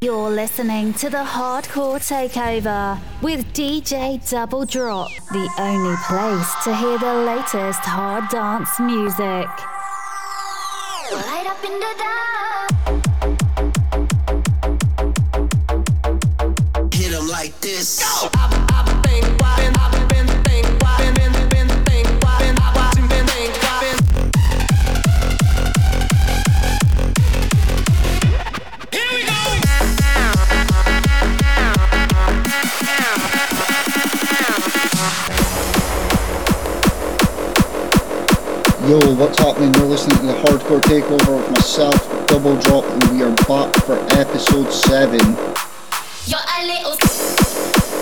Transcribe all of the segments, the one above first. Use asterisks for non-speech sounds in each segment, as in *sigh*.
You're listening to the Hardcore Takeover with DJ Double Drop, the only place to hear the latest hard dance music. Light up in the dark. Yo, what's happening? You're listening to the Hardcore Takeover of myself, Double Drop, and we are back for episode 7.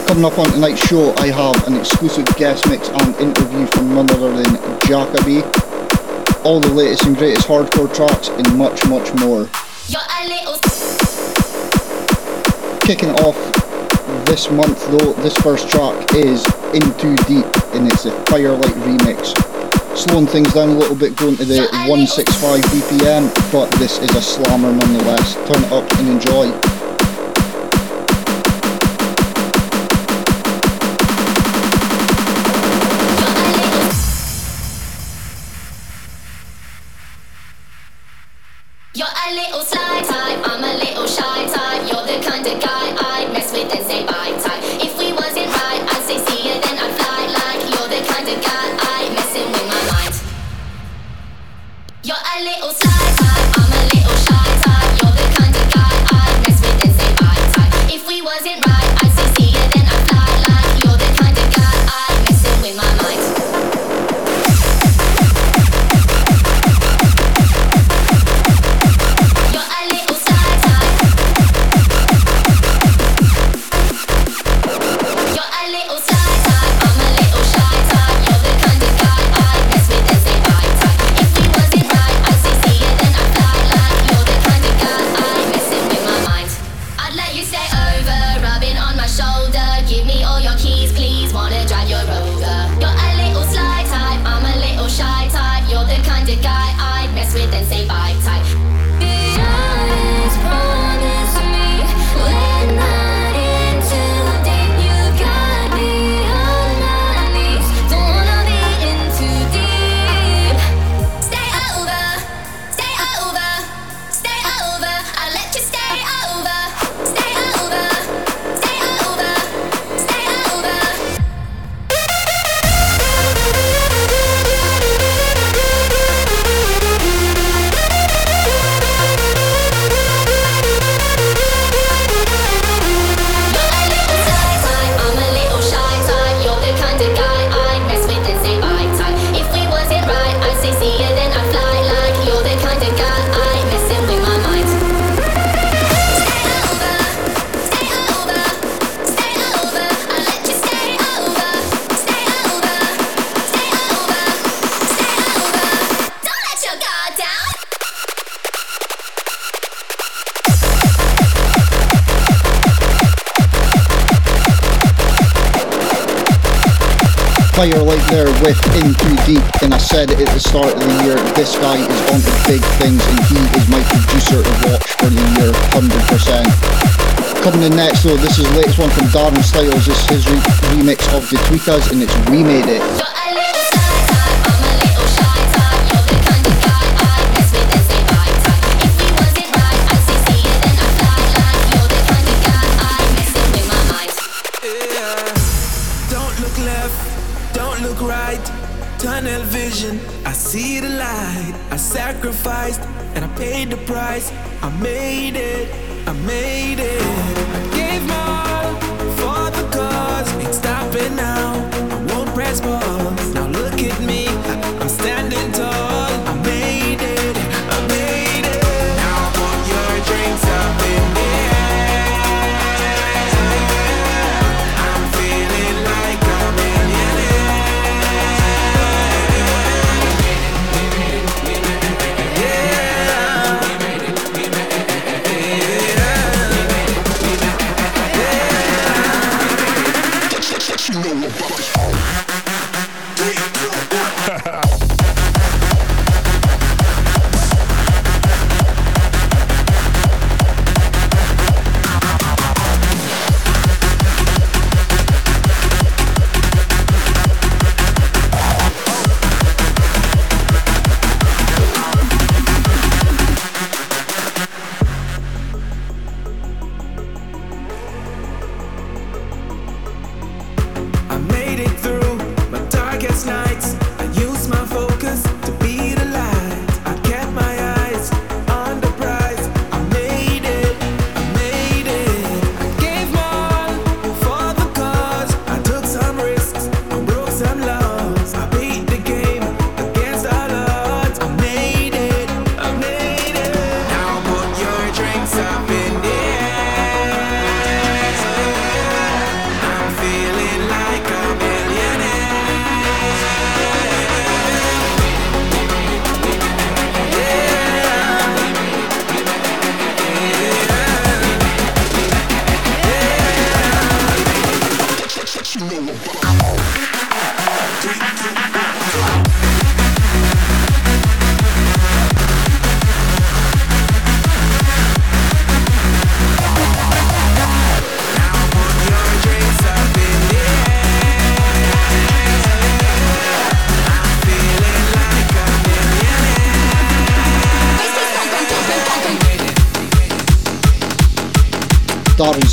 Coming up on tonight's show, I have an exclusive guest mix and interview from none other than Jakka-B. All the latest and greatest hardcore tracks, and much, much more. Kicking off this month though, this first track is In Too Deep, and it's a Firelight remix slowing things down a little bit going to the 165 BPM but this is a slammer nonetheless. Turn it up and enjoy there with In Too Deep and I said at the start of the year this guy is on to big things and he is my producer to watch for the year 100%. Coming in next though this is the latest one from Darren Styles, this is his re- remix of The Tweakers and it's Remade It. Vision, I see the light. I sacrificed and I paid the price. I made it, I made it. I gave my all for the cause. Ain't stopping now. I won't press pause.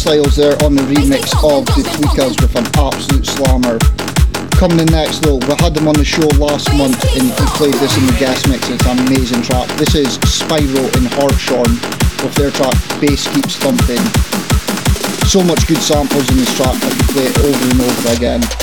Styles there on the remix of The Tweakers with an absolute slammer. Coming in next though, we had them on the show last month and he played this in the guest mix. It's an amazing track. This is Spyro and Hartshorn with their track Bass Keeps Thumping. So much good samples in this track that you play it over and over again.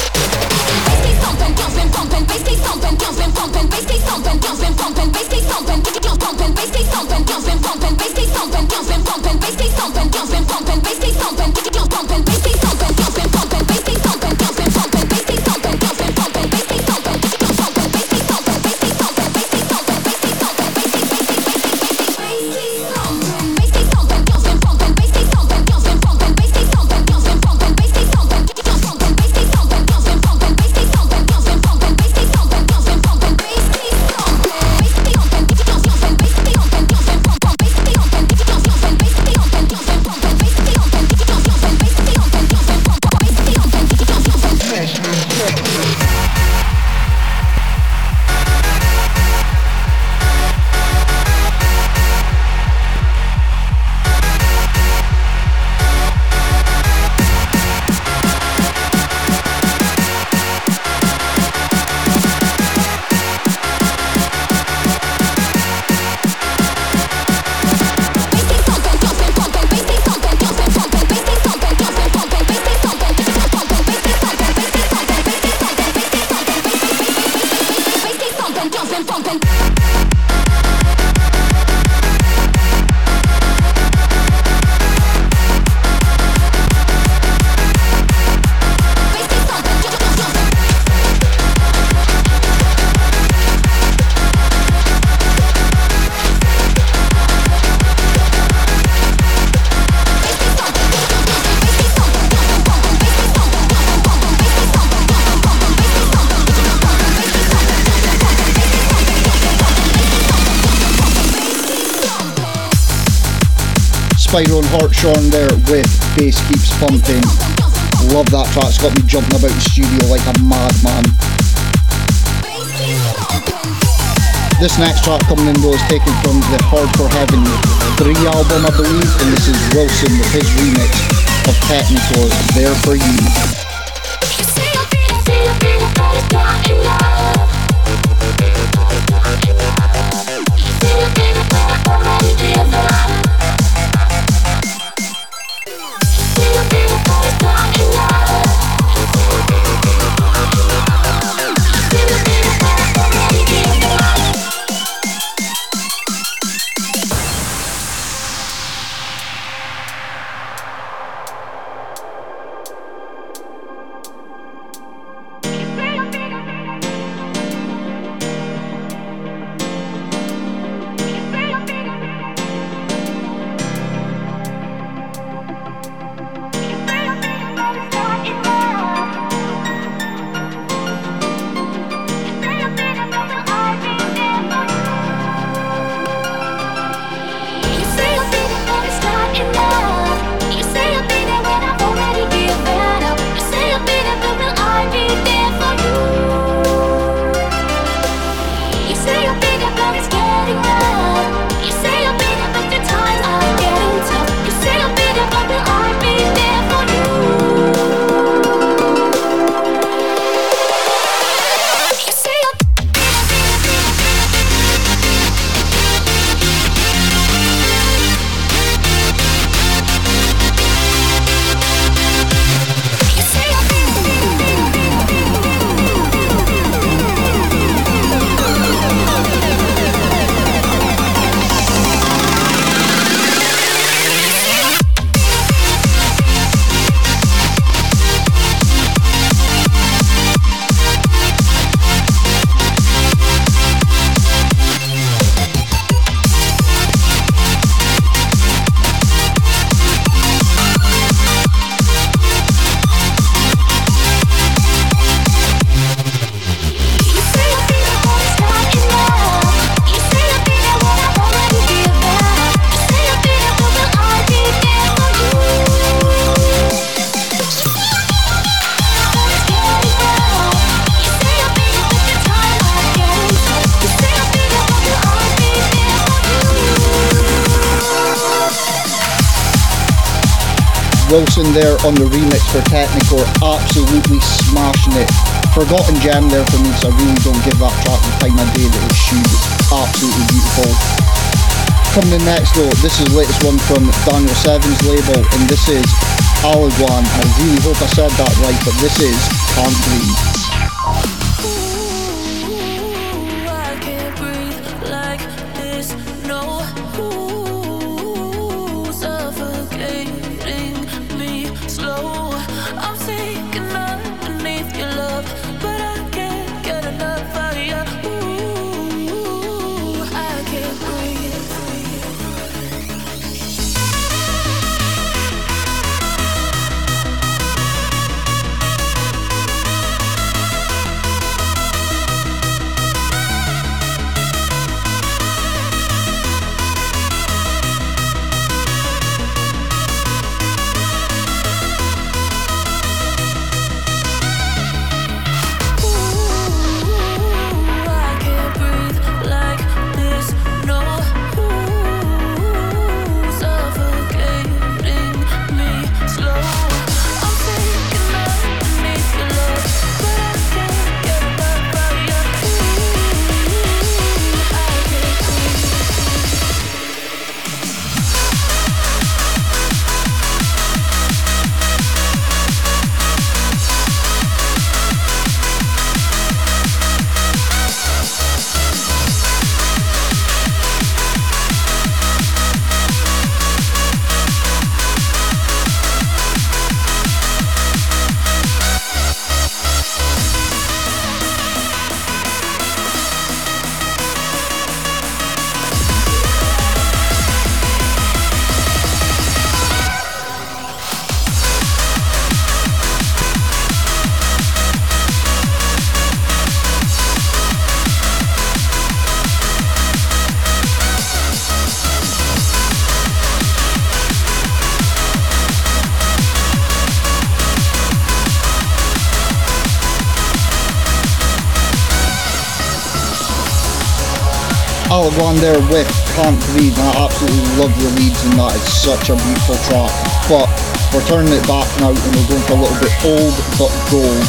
Hartshorn there with Bass Keeps Pumping. Love that track, it's got me jumping about the studio like a madman. This next track coming in though is taken from the Hardcore Heaven 3 album I believe and this is Wilson with his remix of Technikore, There For You. Wilson there on the remix for Technikore, absolutely smashing it. Forgotten gem there for me, so I really don't give that track the time of day it should. Absolutely beautiful. Coming in next though, this is the latest one from Daniel Seven's label, and this is Alaguan. I really hope I said that right, but this is Can't Breathe. One there with Can't Breathe and I absolutely love the leads in that. It's such a beautiful track. But we're turning it back now and we're going for a little bit old but gold.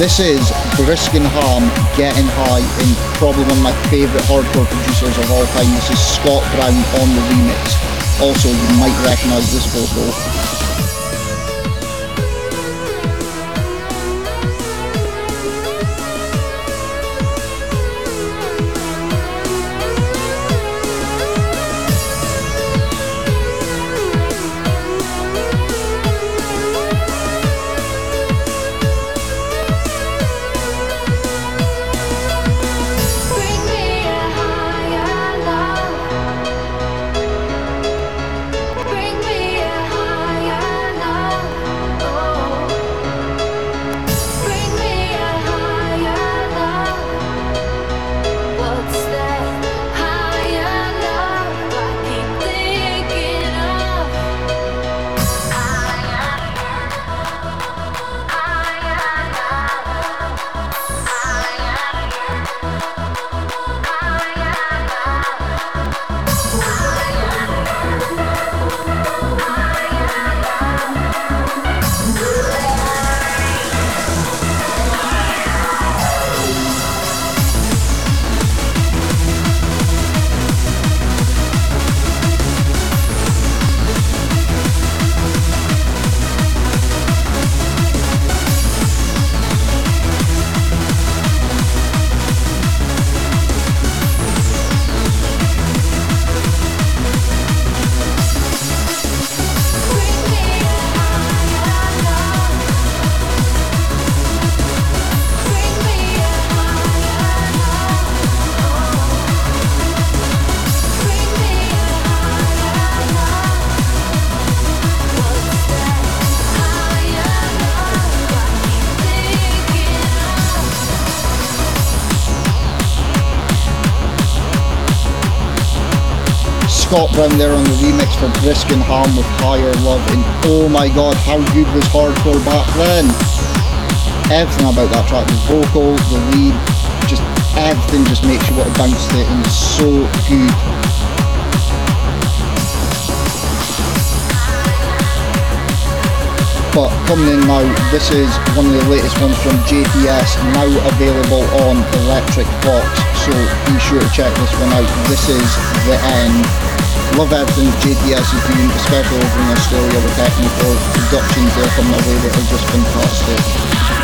This is Briskenham Getting High and probably one of my favourite hardcore producers of all time. This is Scott Brown on the remix. Also, you might recognise this vocal. Brown there on the remix for Briskenham with Higher Love and oh my god how good was hardcore back then everything about that track the vocals, the lead just everything just makes you want to bounce to it and it's so good But coming in now, this is one of the latest ones from JTS, now available on Electric Box. So be sure to check this one out. This is the end. Love everything JTS is doing, especially over in Australia with technical productions there from the way that are just been fantastic.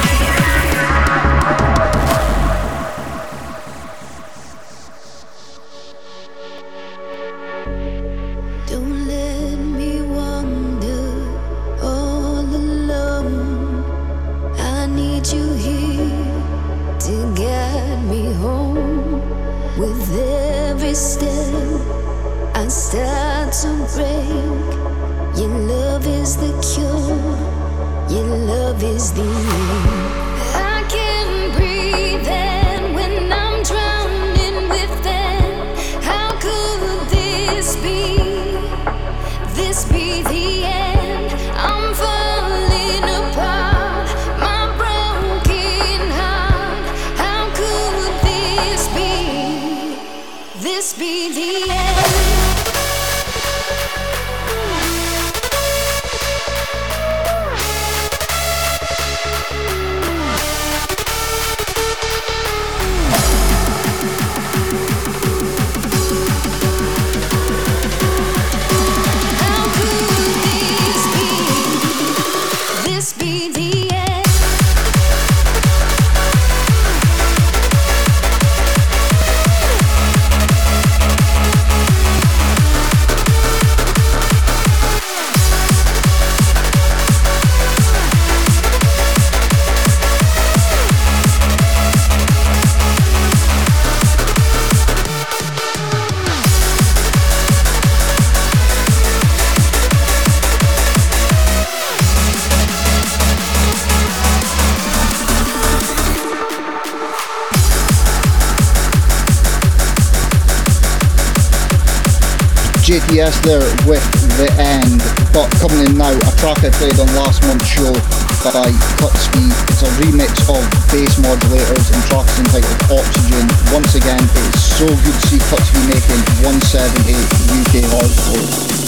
JTS there with the end. But coming in now, a track I played on last month's show by Kutski. It's a remix of bass modulators and tracks entitled Oxygen. Once again, it is so good to see Kutski making 178 UK hardcore.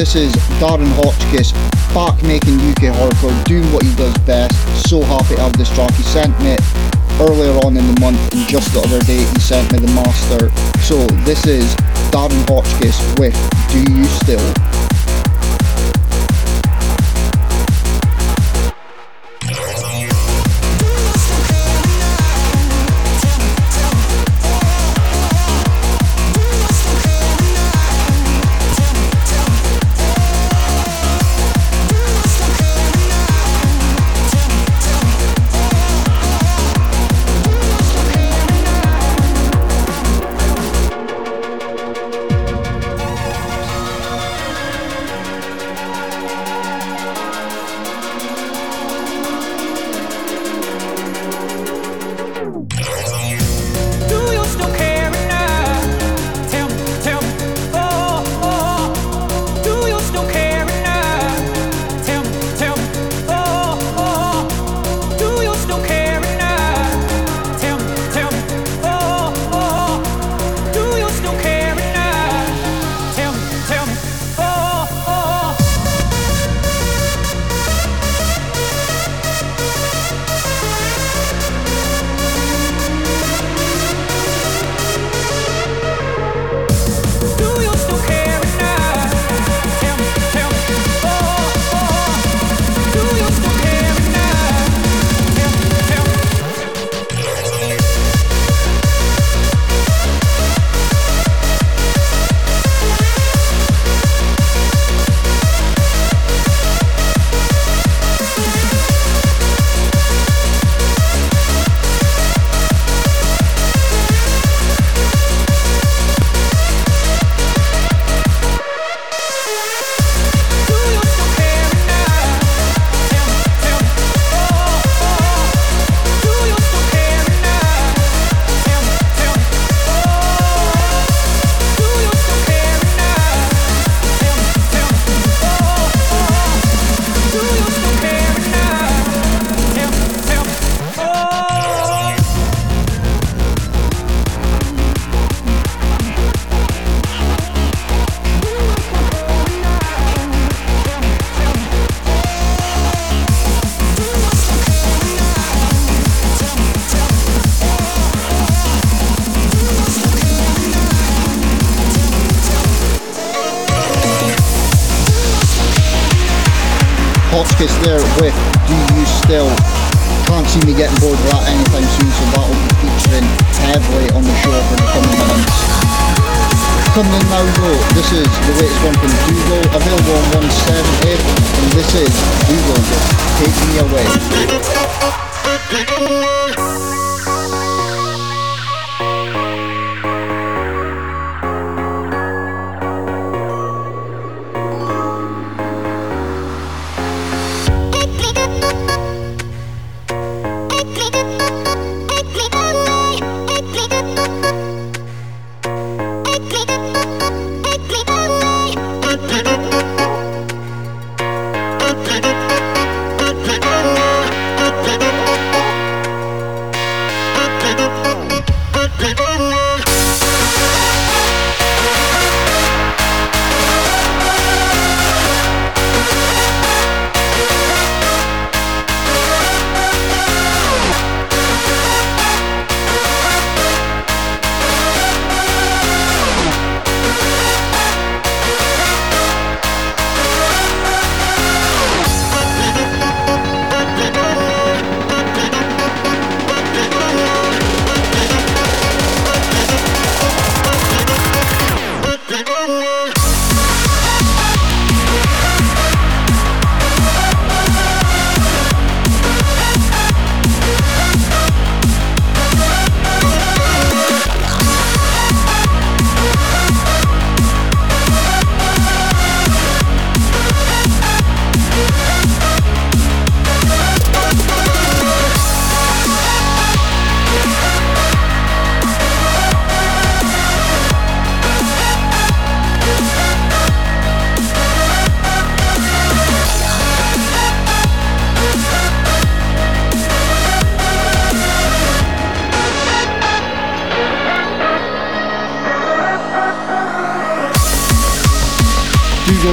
This is Darren Hotchkiss back making UK hardcore, doing what he does best. So happy to have this track. He sent me earlier on in the month, and just the other day he sent me the master. So this is Darren Hotchkiss with Do You Still?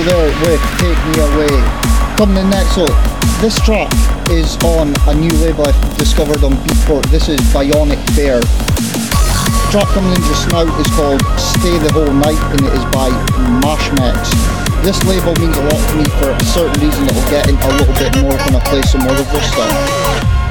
There with Take Me Away. Coming in next up, this track is on a new label I've discovered on Beatport. This is Bionic Bear. The track coming in just now is called Stay the Whole Night and it is by Mashmex. This label means a lot to me for a certain reason that we'll get into a little bit more when I play some more of their stuff.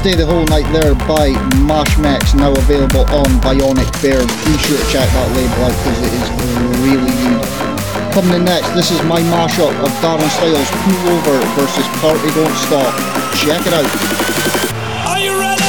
Stay the Whole Night There by Mashmex, now available on Bionic Bear. Be sure to check that label out because it is really good. Coming in next, this is my mashup of Darren Styles Pull Over versus Party Don't Stop. Check it out. Are you no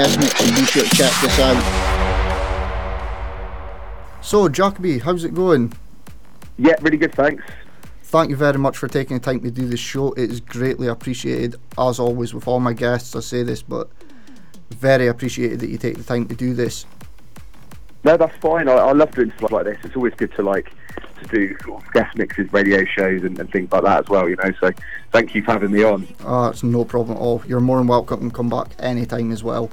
guest mix, so be sure to check this out. So, Jakka-B, how's it going? Yeah, really good, thanks. Thank you very much for taking the time to do this show. It is greatly appreciated, as always, with all my guests. I say this, but very appreciated that you take the time to do this. No, that's fine. I, I love doing stuff like this. It's always good to like to do sort of guest mixes, radio shows, and, and things like that as well. You know, so thank you for having me on. Oh, it's no problem at all. You're more than welcome to come back anytime as well.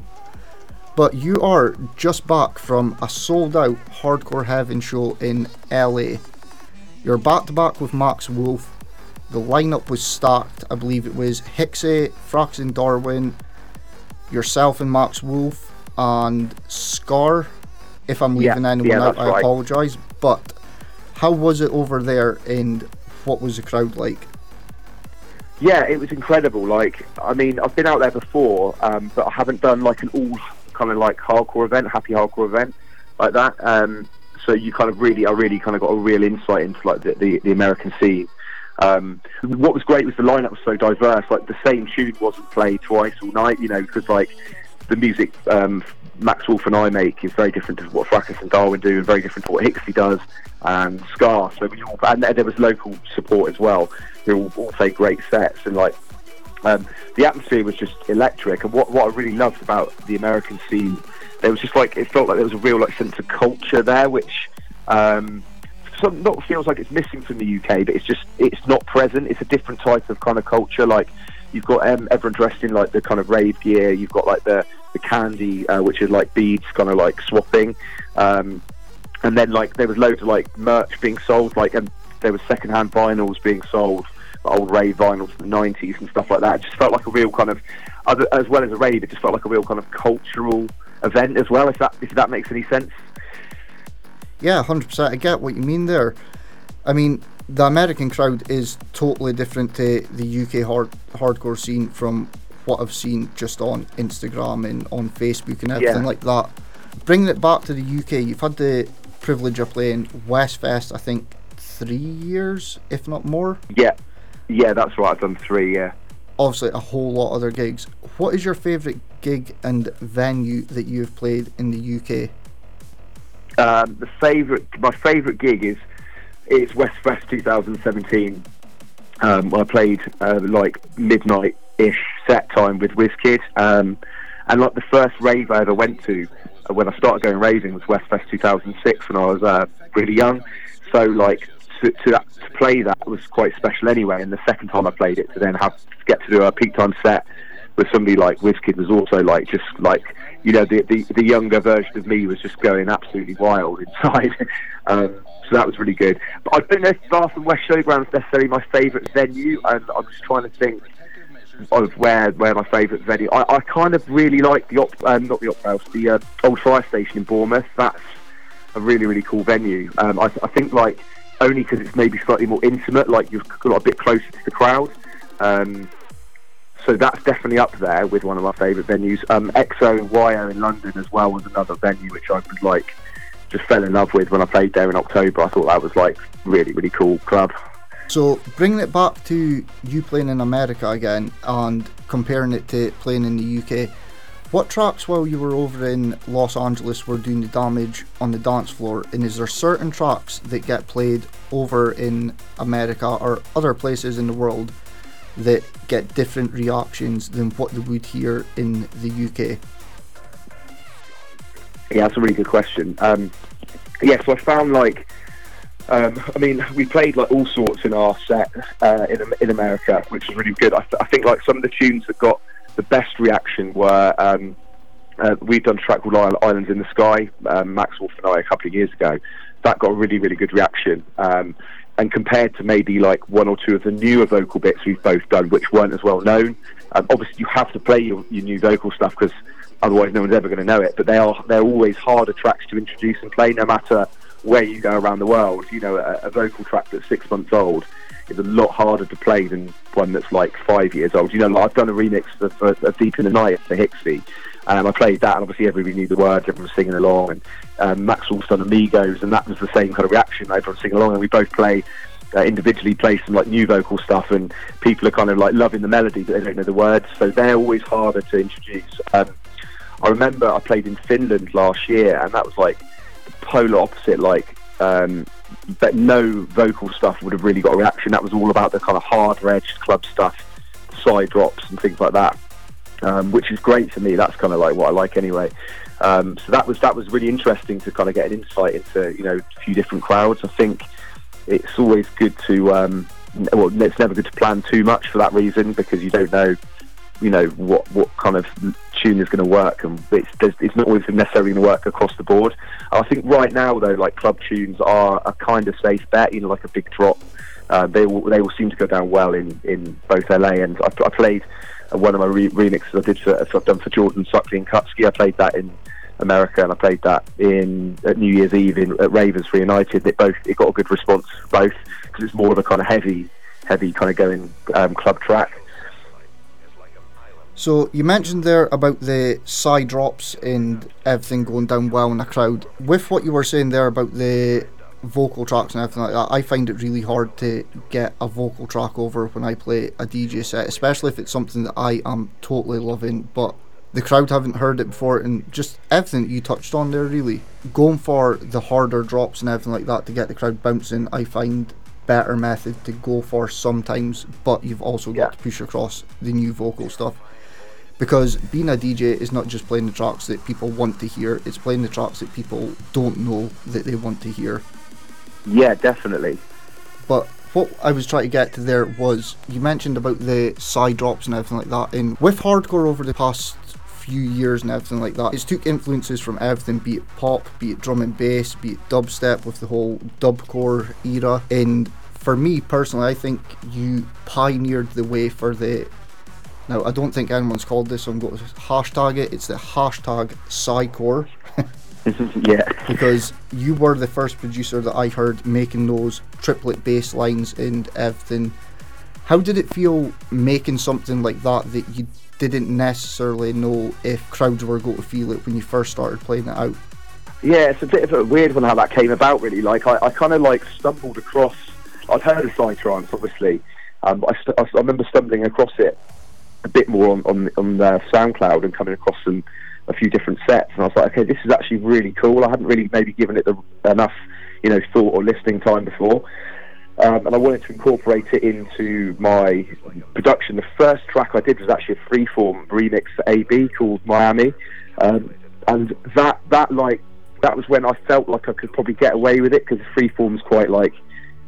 But you are just back from a sold out Hardcore Heaven show in LA. You're back to back with Max Wolf. The lineup was stacked. I believe it was Hixie, Fracus and Darwin, yourself and Max Wolf, and Scar. If I'm Yeah, leaving anyone yeah, out, I right. apologise. But how was it over there and what was the crowd like? Yeah, it was incredible. Like, I mean, I've been out there before, um, but I haven't done like an all kind of like hardcore event, happy hardcore event like that. Um, so you kind of really, I really kind of got a real insight into like the, the, the American scene. Um, what was great was the lineup was so diverse. Like the same tune wasn't played twice all night, you know, because like the music um, Max Wolf and I make is very different to what Fracus and Darwin do, and very different to what Hixie does and Scar. So we all, and there was local support as well. They all, all played great sets, and like um, the atmosphere was just electric. And what, what I really loved about the American scene, there was just like it felt like there was a real like sense of culture there, which um, some not feels like it's missing from the UK, but it's just it's not present. It's a different type of kind of culture. Like you've got um, everyone dressed in like the kind of rave gear. You've got like the the candy, uh, which is like beads, kind of like swapping. Um, and then like there was loads of like merch being sold, like and there was secondhand vinyls being sold, old rave vinyls from the '90s and stuff like that. It just felt like a real kind of, as well as a rave, it just felt like a real kind of cultural event as well. If that if that makes any sense. Yeah, hundred percent. I get what you mean there. I mean, the American crowd is totally different to the UK hard hardcore scene from what I've seen just on Instagram and on Facebook and everything Yeah. like that. Bringing it back to the UK, you've had the privilege of playing Westfest. I think three years, if not more. Yeah, yeah, that's right. I've done three. Yeah. Obviously, a whole lot of other gigs. What is your favourite gig and venue that you have played in the UK? Um, the favorite, my favorite gig is is Westfest 2017. Um, I played uh, like midnight ish set time with WizKid, um, and like the first rave I ever went to uh, when I started going raving was Westfest 2006 when I was uh, really young. So like to, to, to play that was quite special anyway. And the second time I played it, to then have to get to do a peak time set with somebody like WizKid was also like just like you know the, the the younger version of me was just going absolutely wild *laughs* inside. um, so that was really good. But I don't know if Bath and West Showground is necessarily my favourite venue, and I'm just trying to think of where where my favourite venue. I, I kind of really like the op, um, not the opera house, the uh, old fire station in Bournemouth. That's a really really cool venue. Um, I, I think like only because it's maybe slightly more intimate, like you've got a bit closer to the crowd. Um, so that's definitely up there with one of my favourite venues. Um, XO and YO in London as well was another venue which I would like just fell in love with when I played there in October. I thought that was like really really cool club. So bringing it back to you playing in America again and comparing it to playing in the UK, what tracks while you were over in Los Angeles were doing the damage on the dance floor? And is there certain tracks that get played over in America or other places in the world that get different reactions than what they would here in the UK? Yeah, that's a really good question. Um, yeah, so I found like, um, I mean, we played like all sorts in our set uh, in in America, which was really good. I, th- I think like some of the tunes that got the best reaction were um, uh, we've done a track called Islands in the Sky, um, Max Wolf and I a couple of years ago. That got a really really good reaction. Um, and compared to maybe like one or two of the newer vocal bits we've both done, which weren't as well known, um, obviously you have to play your, your new vocal stuff because otherwise no one's ever going to know it. But they are they're always harder tracks to introduce and play, no matter where you go around the world. You know, a, a vocal track that's six months old is a lot harder to play than one that's like five years old. You know, like I've done a remix of, of Deep in the Night for Hixie. Um, I played that, and obviously everybody knew the words, everyone was singing along. And um, Max Wolf's done Amigos, and that was the same kind of reaction. Everyone singing along, and we both play uh, individually play some like new vocal stuff, and people are kind of like loving the melody, but they don't know the words, so they're always harder to introduce. Um, I remember I played in Finland last year, and that was like the polar opposite. Like, um, but no vocal stuff would have really got a reaction. That was all about the kind of hard-edged club stuff, side drops and things like that, um, which is great for me. That's kind of like what I like anyway. Um, so that was that was really interesting to kind of get an insight into you know a few different crowds. I think it's always good to um, well, it's never good to plan too much for that reason because you don't know you know what what kind of tune is going to work, and it's it's not always necessarily going to work across the board. I think right now though, like club tunes are a kind of safe bet. You know, like a big drop, uh, they will they will seem to go down well in in both LA and I, I played one of my re- remixes I did for I've done for Jordan Suckley and Kutski. I played that in America, and I played that in at New Year's Eve in at Ravens for United. It both it got a good response both because it's more of a kind of heavy, heavy kind of going um, club track. So you mentioned there about the side drops and everything going down well in the crowd. With what you were saying there about the vocal tracks and everything like that, I find it really hard to get a vocal track over when I play a DJ set, especially if it's something that I am totally loving, but the crowd haven't heard it before, and just everything you touched on there, really. Going for the harder drops and everything like that to get the crowd bouncing, I find better method to go for sometimes, but you've also got Yeah. to push across the new vocal stuff. Because being a DJ is not just playing the tracks that people want to hear, it's playing the tracks that people don't know that they want to hear. Yeah, definitely. But what I was trying to get to there was you mentioned about the side drops and everything like that. And with hardcore over the past few years and everything like that, it's took influences from everything, be it pop, be it drum and bass, be it dubstep with the whole dubcore era. And for me personally, I think you pioneered the way for the. Now I don't think anyone's called this, so I'm going to hashtag it. It's the hashtag Psycore *laughs* yeah. because you were the first producer that I heard making those triplet bass lines and everything. How did it feel making something like that that you didn't necessarily know if crowds were going to feel it when you first started playing it out? Yeah, it's a bit of a weird one how that came about. Really, like I, I kind of like stumbled across. I'd heard of Psytrance, obviously, um, I, st- I, remember stumbling across it a bit more on on, on SoundCloud and coming across some a few different sets, and I was like, okay, this is actually really cool. I hadn't really maybe given it the, enough, you know, thought or listening time before. Um, and I wanted to incorporate it into my production. The first track I did was actually a freeform remix for AB called Miami, um, and that that like that was when I felt like I could probably get away with it because freeform's quite like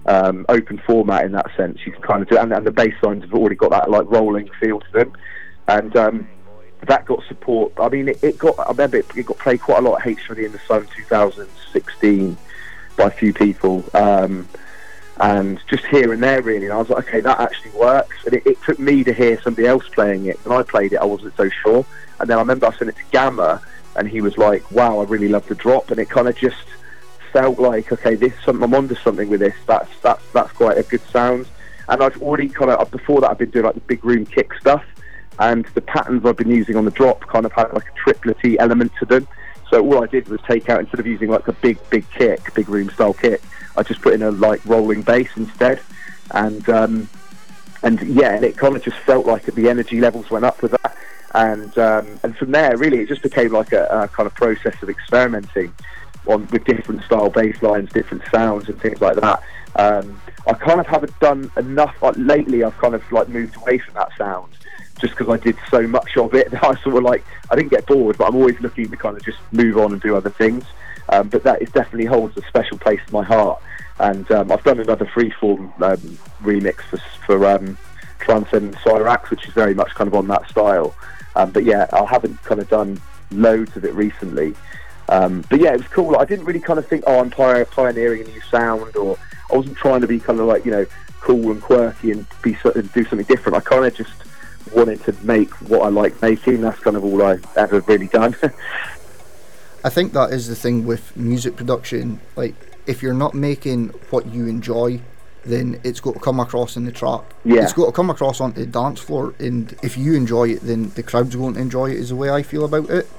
um, open format in that sense. You can kind of do, and, and the bass lines have already got that like rolling feel to them, and um, that got support. I mean, it, it got. I remember it, it got played quite a lot at H3 in the Sun 2016 by a few people. Um, and just here and there really and I was like okay that actually works and it, it took me to hear somebody else playing it when I played it I wasn't so sure and then I remember I sent it to Gammer and he was like wow I really love the drop and it kind of just felt like okay this I'm onto something with this. That's that's that's quite a good sound. And I've already kind of before that I've been doing like the big room kick stuff. And the patterns I've been using on the drop kind of had like a triplety element to them. So all I did was take out instead of using like a big big kick big room style kick I just put in a like rolling bass instead, and um, and yeah, and it kind of just felt like the energy levels went up with that, and um, and from there, really, it just became like a, a kind of process of experimenting on with different style bass lines, different sounds, and things like that. Um, I kind of haven't done enough like, lately. I've kind of like moved away from that sound just because I did so much of it *laughs* that I sort of like I didn't get bored, but I'm always looking to kind of just move on and do other things. Um, but that is definitely holds a special place in my heart. And um, I've done another freeform um, remix for, for um, Cyrax, which is very much kind of on that style. Um, but yeah, I haven't kind of done loads of it recently. Um, but yeah, it was cool. I didn't really kind of think, oh, I'm pioneering a new sound, or I wasn't trying to be kind of like you know cool and quirky and be and do something different. I kind of just wanted to make what I like making. That's kind of all I ever really done. *laughs* I think that is the thing with music production. Like, if you're not making what you enjoy, then it's got to come across in the track. Yeah. It's got to come across onto the dance floor, and if you enjoy it, then the crowd's going to enjoy it. Is the way I feel about it.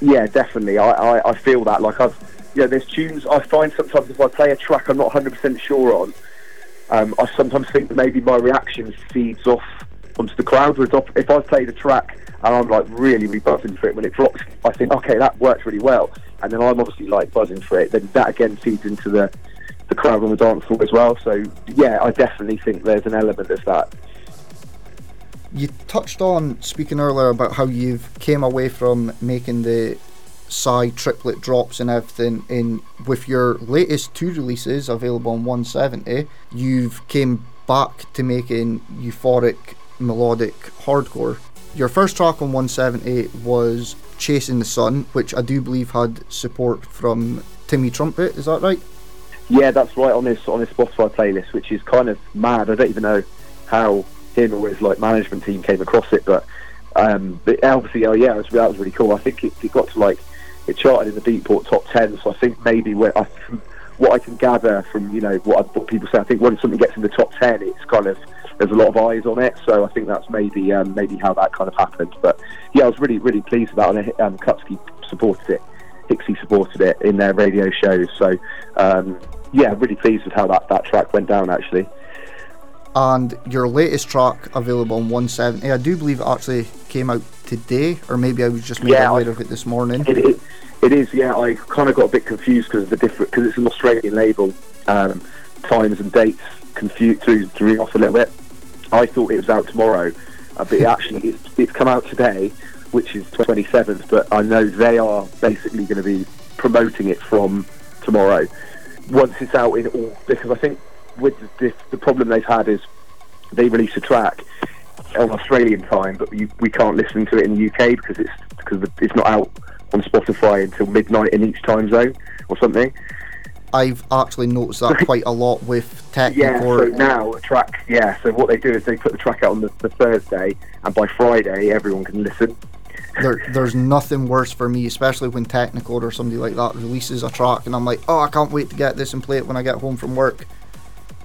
Yeah, definitely. I, I, I feel that. Like I've, you know, there's tunes I find sometimes if I play a track I'm not 100% sure on, um, I sometimes think that maybe my reaction feeds off onto the crowd. If- I played a track and I'm like really, really buzzing for it, when it drops, I think, okay, that works really well. And then I'm obviously like buzzing for it. Then that again feeds into the, the crowd on the dance floor as well. So yeah, I definitely think there's an element of that. You touched on speaking earlier about how you've came away from making the Psy triplet drops and everything in with your latest two releases available on 170 you've came back to making euphoric melodic hardcore your first track on 170 was chasing the sun which i do believe had support from timmy trumpet is that right Yeah, that's right on this on this Spotify playlist, which is kind of mad. I don't even know how him or his like management team came across it, but um, but obviously, oh yeah, was, that was really cool. I think it, it got to like it charted in the Beatport top ten, so I think maybe where I, what I can gather from you know what, what people say, I think when something gets in the top ten, it's kind of there's a lot of eyes on it. So I think that's maybe um, maybe how that kind of happened. But yeah, I was really really pleased that, and um, Kutski supported it. Hixie supported it in their radio shows. So um, yeah, really pleased with how that, that track went down actually. And your latest track available on 170 i do believe it actually came out today or maybe i was just made Yeah, aware of it this morning It, it, it is, yeah. I kind of got a bit confused because of the different because it's an Australian label. Um, times and dates confused threw, threw me off a little bit. I thought it was out tomorrow, uh, but it actually it's, it's come out today, which is 27th. But I know they are basically going to be promoting it from tomorrow. Once it's out in all, because I think with the, the problem they've had is they release a track on Australian time, but you, we can't listen to it in the UK because it's because it's not out on Spotify until midnight in each time zone or something. I've actually noticed that *laughs* quite a lot with Yeah, Technikore. so now a track, yeah. So what they do is they put the track out on the, the Thursday, and by Friday everyone can listen. there, *laughs* there's nothing worse for me, especially when Technikore or somebody like that releases a track, and I'm like, oh, I can't wait to get this and play it when I get home from work,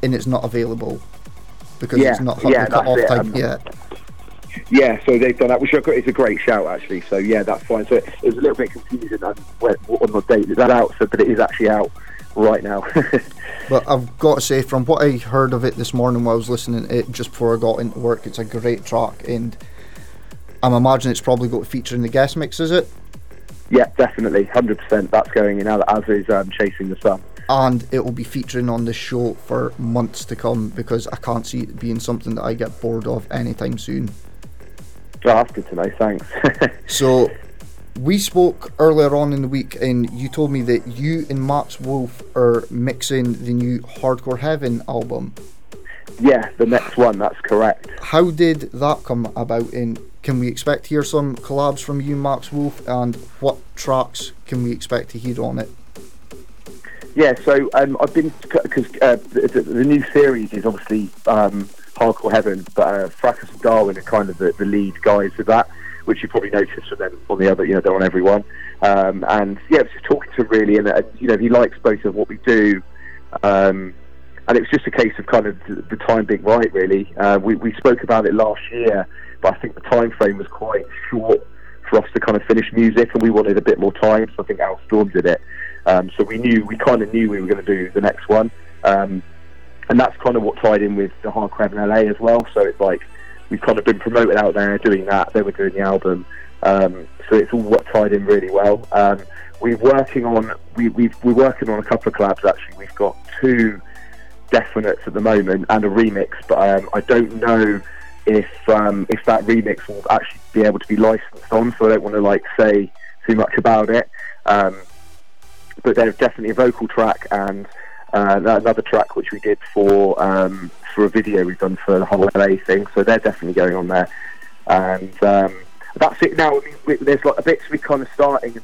and it's not available because Yeah, it's not yeah, cut off it, time um, yet. Yeah, so they've done that, which is a great shout actually. So yeah, that's fine. So it was a little bit confusing on, on the date. Is that out? So, but it is actually out right now. *laughs* But I've got to say, from what I heard of it this morning while I was listening to it just before I got into work, it's a great track, and I'm imagining it's probably got to feature in the guest mix, is it? yeah, definitely, hundred percent. That's going in as as is um, chasing the sun. And it will be featuring on this show for months to come because I can't see it being something that I get bored of anytime soon. That's good to know. Thanks. *laughs* So, we spoke earlier on in the week, and you told me that you and Max Wolf are mixing the new Hardcore Heaven album. yeah, the next one. That's correct. How did that come about? And can we expect to hear some collabs from you, Max Wolf? And what tracks can we expect to hear on it? Yeah, so um, I've been because uh, the, the, new series is obviously um, Hardcore Heaven, but uh, Fracus and Darwin are kind of the, the lead guys with that, which you probably noticed from them on the other, you know, they're on everyone. Um, and yeah, just talking to him really, and, and you know, he likes both of what we do. Um, and it was just a case of kind of the, the time being right, really. Uh, we, we spoke about it last year, but I think the time frame was quite short for us to kind of finish music, and we wanted a bit more time. So I think Al Storm did it. Um, so we knew, we kind of knew we were going to do the next one, um, and that's kind of what tied in with the hard crab in LA as well. So it's like we've kind of been promoted out there doing that. They were doing the album, um, so it's all what tied in really well. Um, we're working on we we've, we're working on a couple of collabs actually. We've got two definites at the moment and a remix, but um, I don't know if um, if that remix will actually be able to be licensed on. So I don't want to like say too much about it. Um, but there's definitely a vocal track and uh, another track which we did for um, for a video we've done for the whole LA thing. So they're definitely going on there, and um, that's it. Now I mean, we, there's like a bits we kind of starting,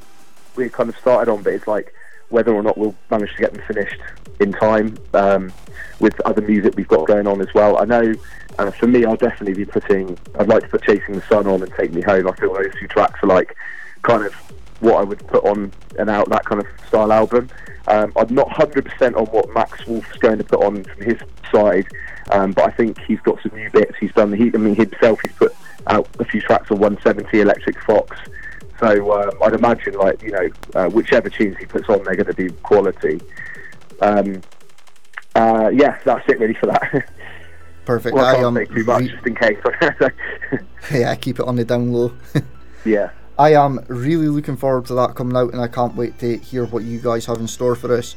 we kind of started on, but it's like whether or not we'll manage to get them finished in time um, with other music we've got going on as well. I know. Uh, for me, I'll definitely be putting. I'd like to put "Chasing the Sun" on and "Take Me Home." I feel those two tracks are like kind of what I would put on an out that kind of style album. Um, I'm not 100% on what Max Wolf's going to put on from his side, um, but I think he's got some new bits. He's done. He, I mean, himself, he's put out a few tracks on 170 Electric Fox. So uh, I'd imagine, like you know, uh, whichever tunes he puts on, they're going to be quality. Um, uh, yeah, that's it really for that. *laughs* Perfect. well, I can't um, say too much re- just in case. *laughs* *laughs* yeah, keep it on the down low. yeah. I am really looking forward to that coming out, and I can't wait to hear what you guys have in store for us.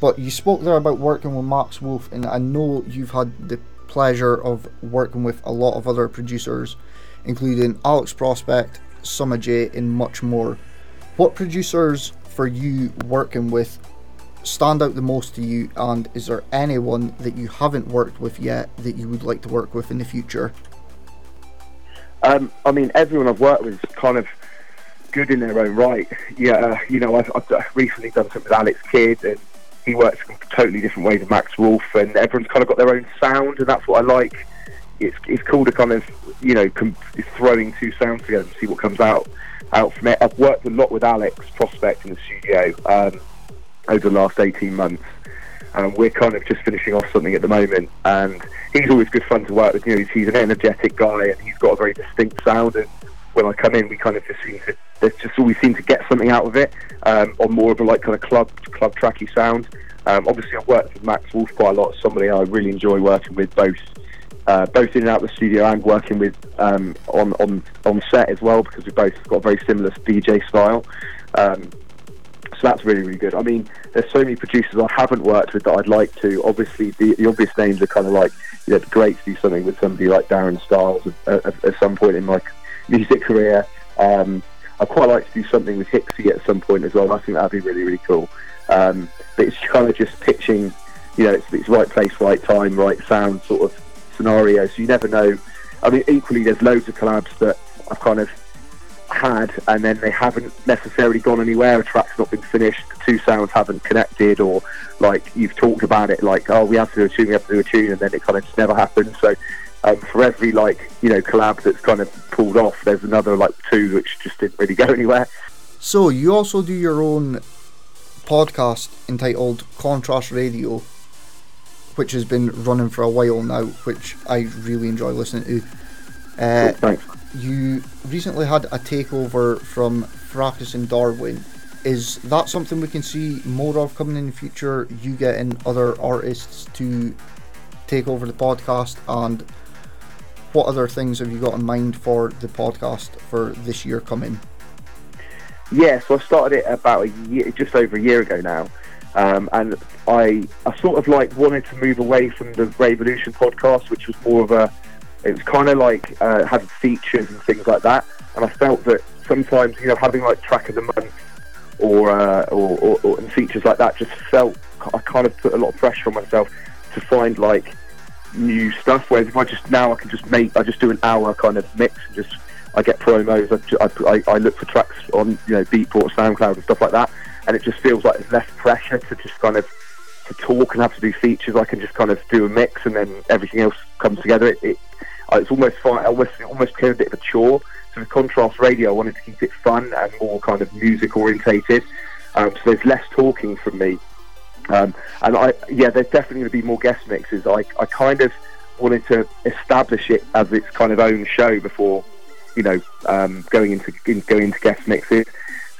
But you spoke there about working with Max Wolf, and I know you've had the pleasure of working with a lot of other producers, including Alex Prospect, Summer J, and much more. What producers for you working with stand out the most to you, and is there anyone that you haven't worked with yet that you would like to work with in the future? Um, I mean, everyone I've worked with is kind of good in their own right. Yeah, uh, you know, I've, I've recently done something with Alex Kidd, and he works in totally different ways than Max Wolf, and everyone's kind of got their own sound, and that's what I like. It's it's cool to kind of you know com- throwing two sounds together and see what comes out out from it. I've worked a lot with Alex Prospect in the studio um, over the last eighteen months. Um, we're kind of just finishing off something at the moment, and he's always good fun to work with. You know, he's, he's an energetic guy, and he's got a very distinct sound. And when I come in, we kind of just seem to there's just always seem to get something out of it um, on more of a like kind of club club tracky sound. Um, obviously, I've worked with Max Wolf quite a lot. Somebody I really enjoy working with, both uh, both in and out of the studio and working with um, on on on set as well, because we both got a very similar DJ style. Um, so that's really really good. I mean, there's so many producers I haven't worked with that I'd like to. Obviously, the, the obvious names are kind of like you know, it'd be great to do something with somebody like Darren Styles at, at, at some point in my music career. Um, I'd quite like to do something with Hixie at some point as well. I think that'd be really, really cool. Um, but it's kind of just pitching, you know, it's, it's right place, right time, right sound sort of scenario. So you never know. I mean, equally, there's loads of collabs that I've kind of had, and then they haven't necessarily gone anywhere. A track's not been finished, the two sounds haven't connected, or like you've talked about it, like oh, we have to do a tune, we have to do a tune, and then it kind of just never happens. So um, for every like you know collab that's kind of pulled off, there's another like two which just didn't really *laughs* go anywhere. So you also do your own podcast entitled Contrast Radio, which has been running for a while now, which I really enjoy listening to. Uh, Thanks. you recently had a takeover from Fracus and Darwin. Is that something we can see more of coming in the future? You getting other artists to take over the podcast, and what other things have you got in mind for the podcast for this year coming? Yeah, so I started it about a year, just over a year ago now, um, and I I sort of like wanted to move away from the Revolution podcast, which was more of a it was kind of like uh, had features and things like that, and I felt that sometimes you know having like track of the month or uh, or, or, or and features like that just felt I kind of put a lot of pressure on myself to find like new stuff. Whereas if I just now I can just make I just do an hour kind of mix and just I get promos. I, I, I look for tracks on you know Beatport, SoundCloud, and stuff like that, and it just feels like there's less pressure to just kind of to talk and have to do features. I can just kind of do a mix, and then everything else comes together. It, it it's almost fine. Almost it almost became a bit of a chore. So with contrast radio, I wanted to keep it fun and more kind of music orientated. Um, so there's less talking from me. Um, and I, yeah, there's definitely going to be more guest mixes. I, I kind of wanted to establish it as its kind of own show before, you know, um, going into in, going into guest mixes.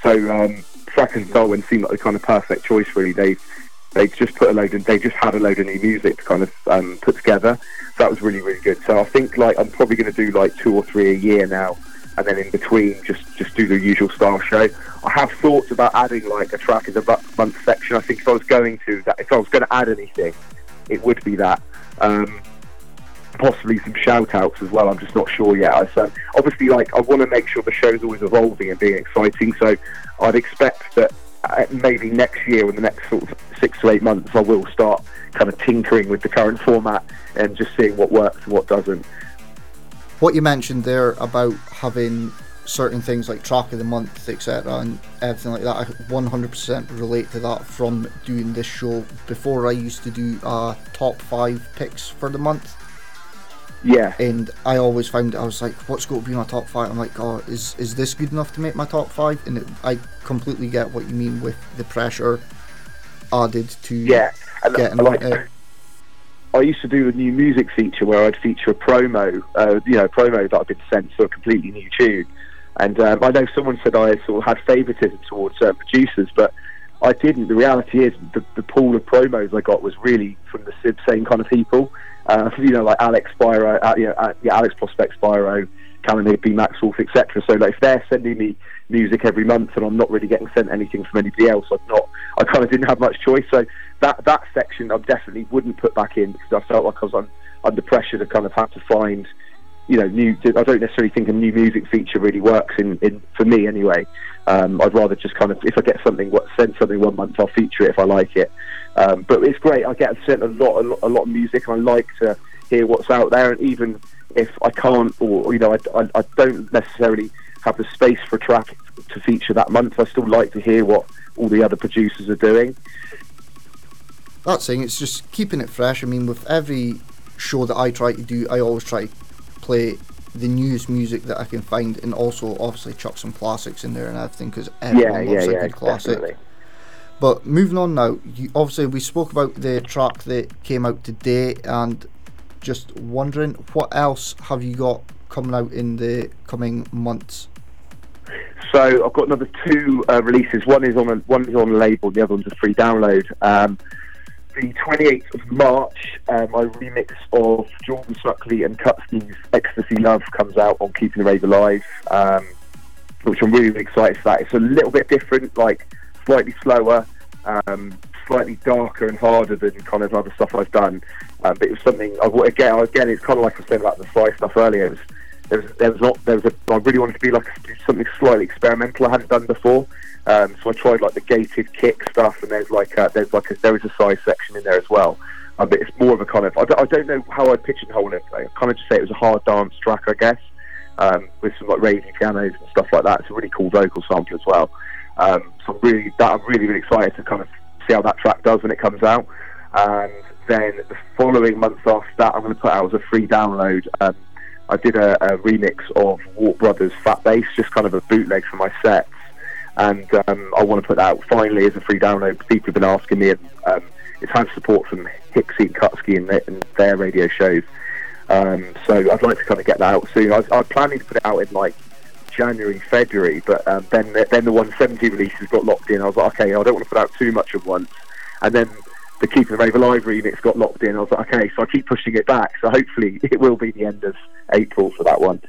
So um, Frack and Darwin seemed like the kind of perfect choice. Really, they they just put a load of, they just had a load of new music to kind of um, put together. So that was really really good. So I think like I'm probably going to do like two or three a year now. And then in between, just just do the usual style show. I have thoughts about adding like a track a bu- month section. I think if I was going to that, if I was going to add anything, it would be that. Um, possibly some shout outs as well. I'm just not sure yet. So obviously, like I want to make sure the show's always evolving and being exciting. So I'd expect that uh, maybe next year, in the next sort of six to eight months, I will start kind of tinkering with the current format and just seeing what works and what doesn't. What you mentioned there about having certain things like track of the month, etc., and everything like that, I 100% relate to that from doing this show. Before, I used to do uh, top five picks for the month, Yeah. and I always found I was like, what's going to be my top five? I'm like, oh, is is this good enough to make my top five? And it, I completely get what you mean with the pressure added to Yeah. And getting I like. it. I used to do a new music feature where I'd feature a promo, uh, you know, promo that I'd been sent for a completely new tune. And um, I know someone said I sort of had favouritism towards certain producers, but I didn't. The reality is, the, the pool of promos I got was really from the same kind of people. Uh, *laughs* you know, like Alex Spyro, uh, you know, uh, yeah, Alex Prospect Spyro, Callum Higby, Max Wolf, etc. So, like, if they're sending me music every month and I'm not really getting sent anything from anybody else, I've not. I kind of didn't have much choice. So that that section I definitely wouldn't put back in because I felt like I was un, under pressure to kind of have to find you know, new. I don't necessarily think a new music feature really works in, in for me anyway. Um, I'd rather just kind of, if I get something, what send something one month, I'll feature it if I like it. Um, but it's great. I get sent a lot, a lot, a lot of music, and I like to hear what's out there. And even if I can't, or you know, I, I, I don't necessarily have the space for a track to feature that month, I still like to hear what all the other producers are doing. That's saying it's just keeping it fresh. I mean, with every show that I try to do, I always try to play the newest music that I can find, and also obviously chuck some classics in there and everything because everyone yeah, loves yeah, a yeah, good classic. definitely. But moving on now, you, obviously we spoke about the track that came out today, and just wondering what else have you got coming out in the coming months? So I've got another two uh, releases. One is on a one is on a label. The other one's a free download. Um, the 28th of March, uh, my remix of Jordan Suckley and Kutski's "Ecstasy Love" comes out on Keeping the Rave Alive, um, which I'm really, excited for. That it's a little bit different, like slightly slower, um, slightly darker and harder than kind of other stuff I've done. Um, but it was something I've, again, again, it's kind of like I saying about the Psy stuff earlier. It was, there was, there was not, there was a, I really wanted to be like something slightly experimental I hadn't done before. Um, so I tried like the gated kick stuff, and there's like a, there's like a, there is a size section in there as well. Um, but it's more of a kind of I don't, I don't know how I'd pigeonhole it. I kind of just say it was a hard dance track, I guess, um, with some like raving pianos and stuff like that. It's a really cool vocal sample as well. Um, so I'm really that I'm really really excited to kind of see how that track does when it comes out. And then the following month after that, I'm going to put out as a free download. Um, I did a, a remix of Warp Brothers Fat Bass, just kind of a bootleg for my sets and um, I want to put that out finally as a free download. People have been asking me, and um, it's had support from Hixie and Kutski and, their- and their radio shows. Um, so I'd like to kind of get that out soon. I was planning to put it out in like January, February, but um, then the, then the 170 releases got locked in. I was like, okay, I don't want to put out too much at once, and then the Keeping the Rave Alive remix got locked in. I was like, okay, so I keep pushing it back. So hopefully *laughs* it will be the end of April for that one.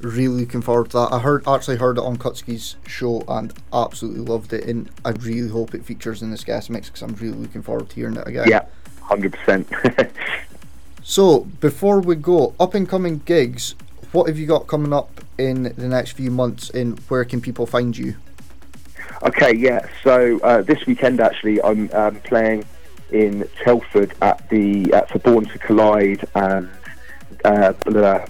Really looking forward to that. I heard actually heard it on Kutski's show and absolutely loved it, and I really hope it features in this guest mix because I'm really looking forward to hearing it again. Yeah, hundred percent. *laughs* So before we go, up and coming gigs, what have you got coming up in the next few months, and where can people find you? Okay, yeah. So uh, this weekend, actually, I'm um, playing in Telford at the at for Born to Collide and uh, uh, uh,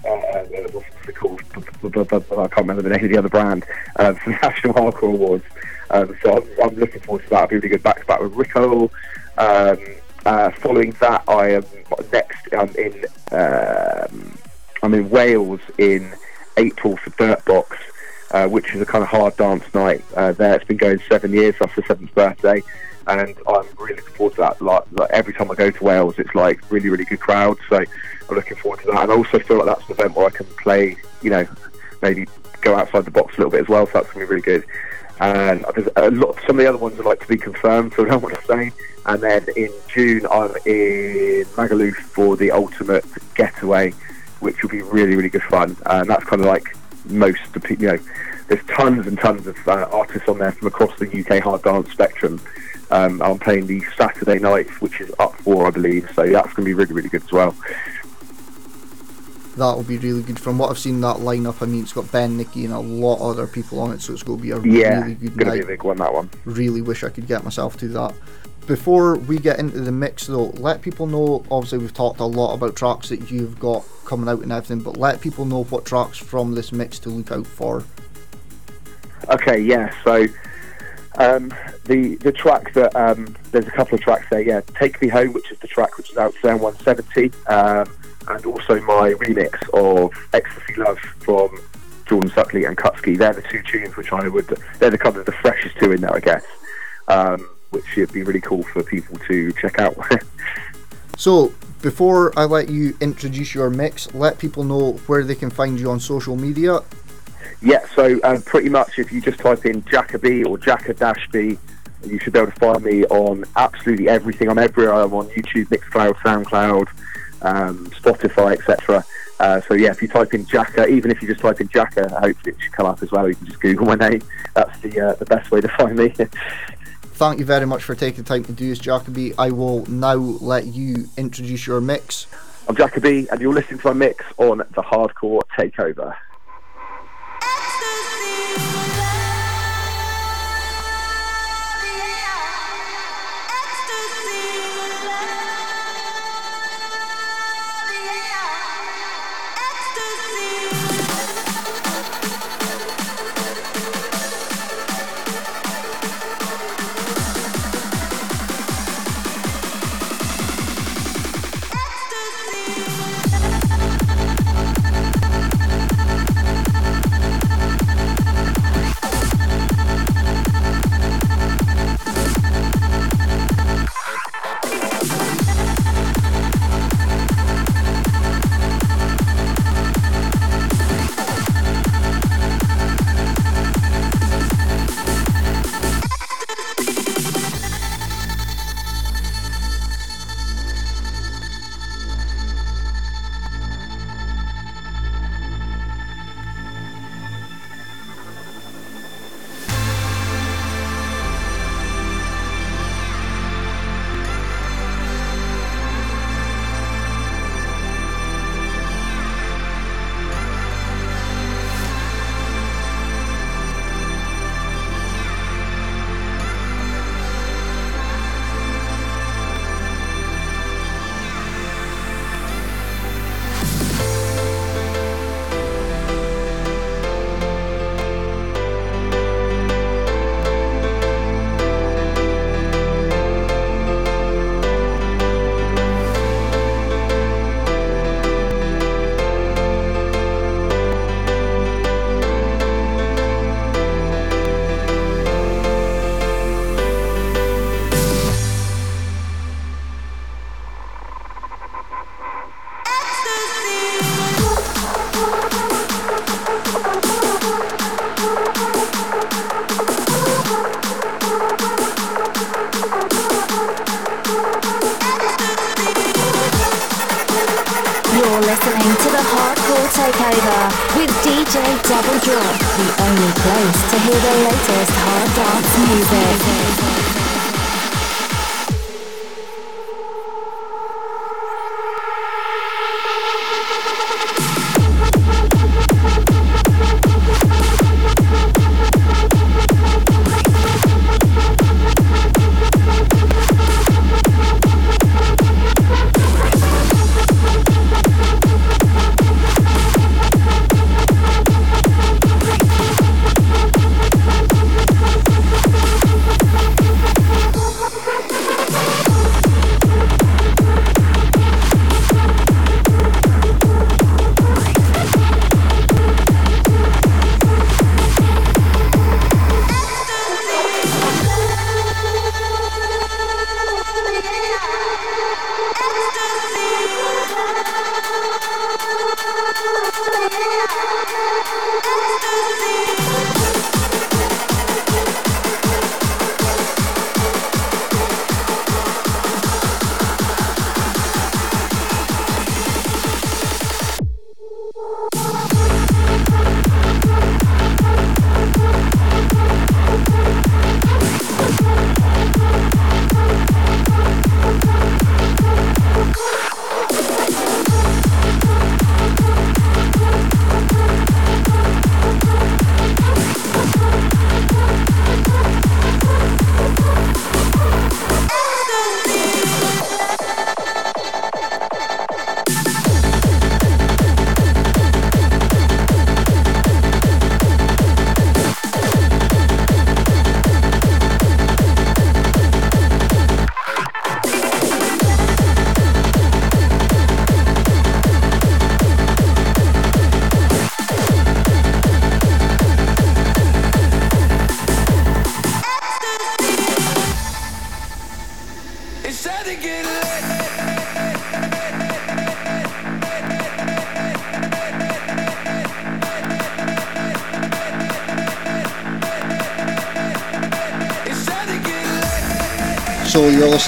what's it called? I can't remember the name of the other brand uh, for *laughs* the National Hardcore Awards. Um, so I'm, I'm looking forward to that. I'll be really good back to back with Rico. Um, uh, following that, I am next. I'm in. Um, I'm in Wales in April for Dirtbox, uh, which is a kind of hard dance night. Uh, there, it's been going seven years. That's the seventh birthday, and I'm really looking forward to that. Like, like every time I go to Wales, it's like really, really good crowd. So I'm looking forward to that, and I also feel like that's an event where I can play. You know, maybe go outside the box a little bit as well. So that's going to be really good. And there's a lot. Some of the other ones are like to be confirmed, so I don't want to say. And then in June, I'm in Magaluf for the Ultimate Getaway, which will be really, really good fun. And that's kind of like most you know. There's tons and tons of uh, artists on there from across the UK hard dance spectrum. Um, I'm playing the Saturday night, which is up for, I believe. So that's going to be really, really good as well. That will be really good. From what I've seen, that lineup, I mean, it's got Ben, Nicky, and a lot of other people on it, so it's going to be a Yeah, really good going to night. be a big one. That one. really wish I could get myself to that. Before we get into the mix, though, let people know. Obviously, we've talked a lot about tracks that you've got coming out and everything, but let people know what tracks from this mix to look out for. Okay, yeah. So um, the the track that um, there's a couple of tracks there. Yeah, "Take Me Home," which is the track which is out on 170, um, and also my remix of Ecstasy Love from Jordan Suckley and Kutski. They're the two tunes which I would, they're the kind of the freshest two in there, I guess, um, which would be really cool for people to check out. *laughs* So, before I let you introduce your mix, let people know where they can find you on social media. Yeah, so um, pretty much if you just type in Jakka-B or Jakka Dash B, you should be able to find me on absolutely everything. I'm everywhere. I'm on YouTube, Mixcloud, SoundCloud, um, Spotify, etc. Uh, so yeah, if you type in Jakka, even if you just type in Jakka, hopefully it should come up as well. You can just Google my name. That's the uh, the best way to find me. *laughs* Thank you very much for taking the time to do this, Jakka-B. I will now let you introduce your mix. I'm Jakka-B, and you're listening to my mix on the Hardcore Takeover.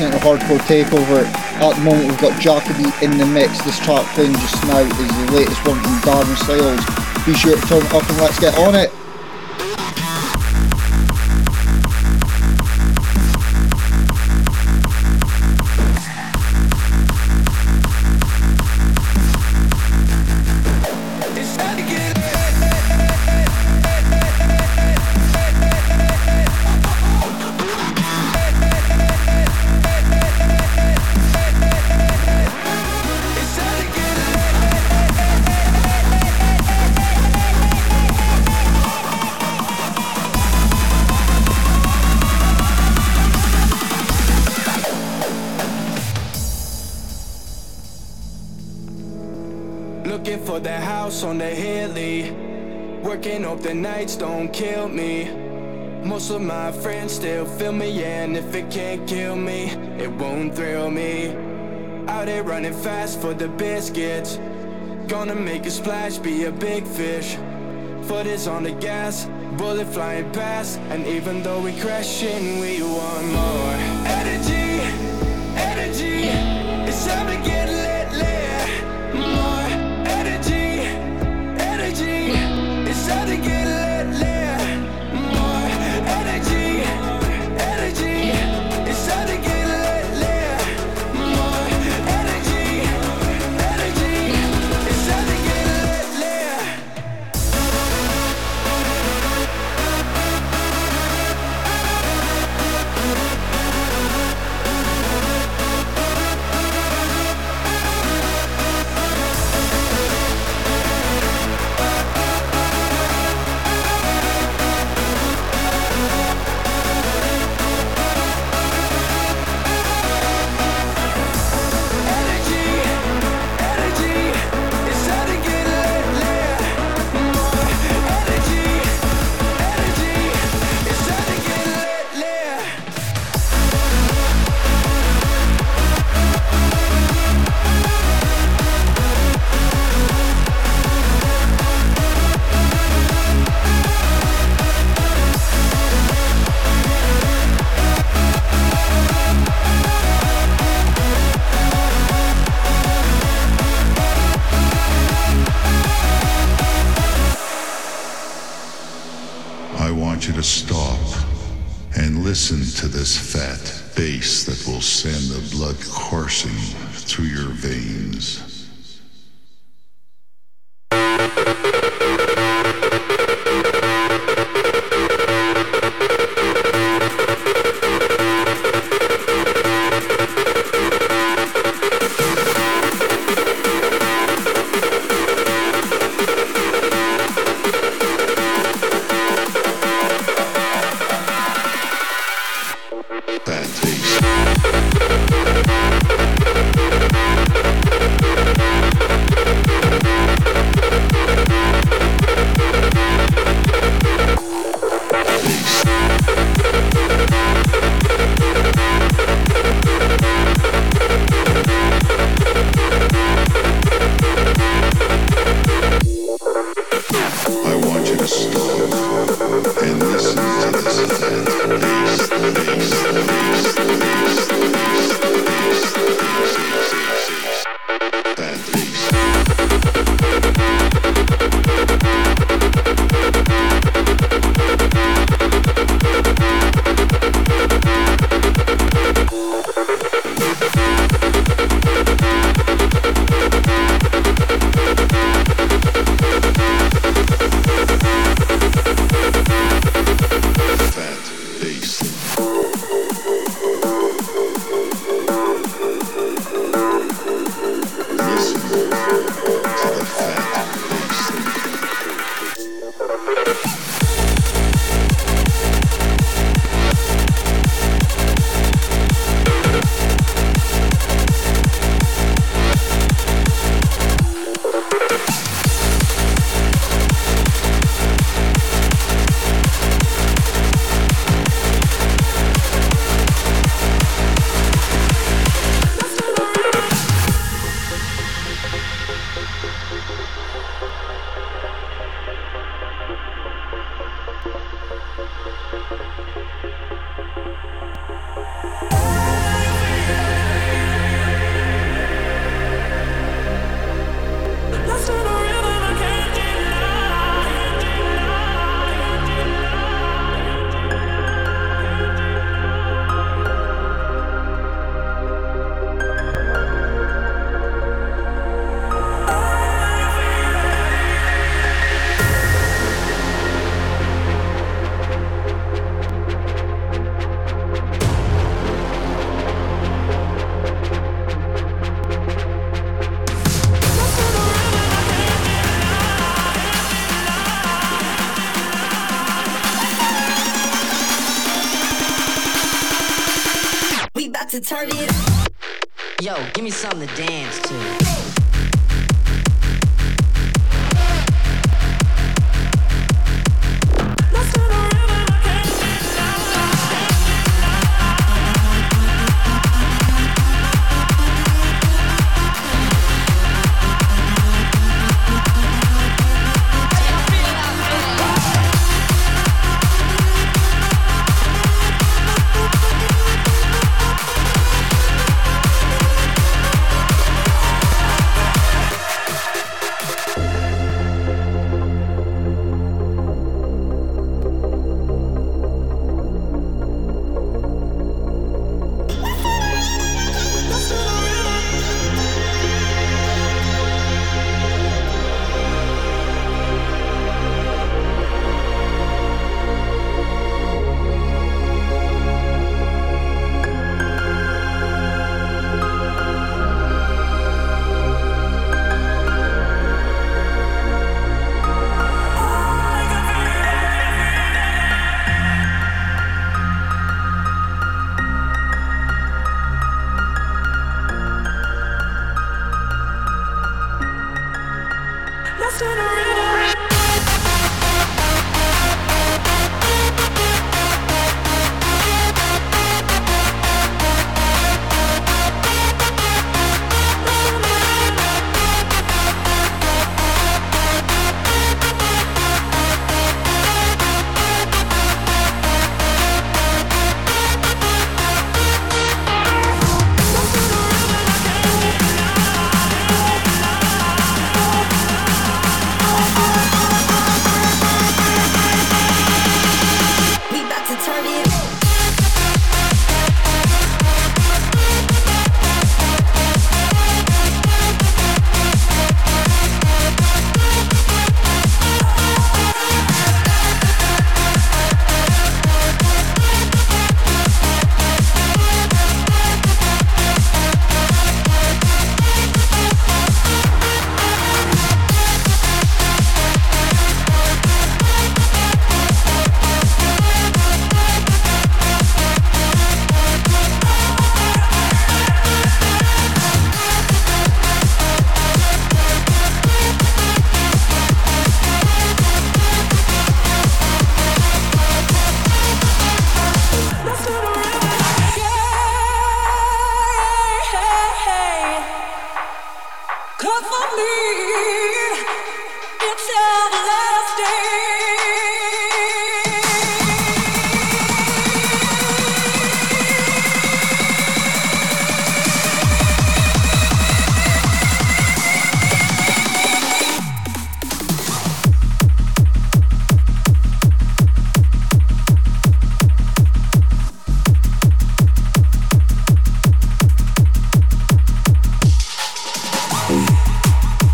Listening to Hardcore Takeover. At the moment, we've got Jakka-B in the mix. This track playing just now is the latest one from Darren Styles. Be sure to turn it up and let's get on it. On the gas, bullet flying past, and even though we crashing, to turn it. Yo, give me something to dance to.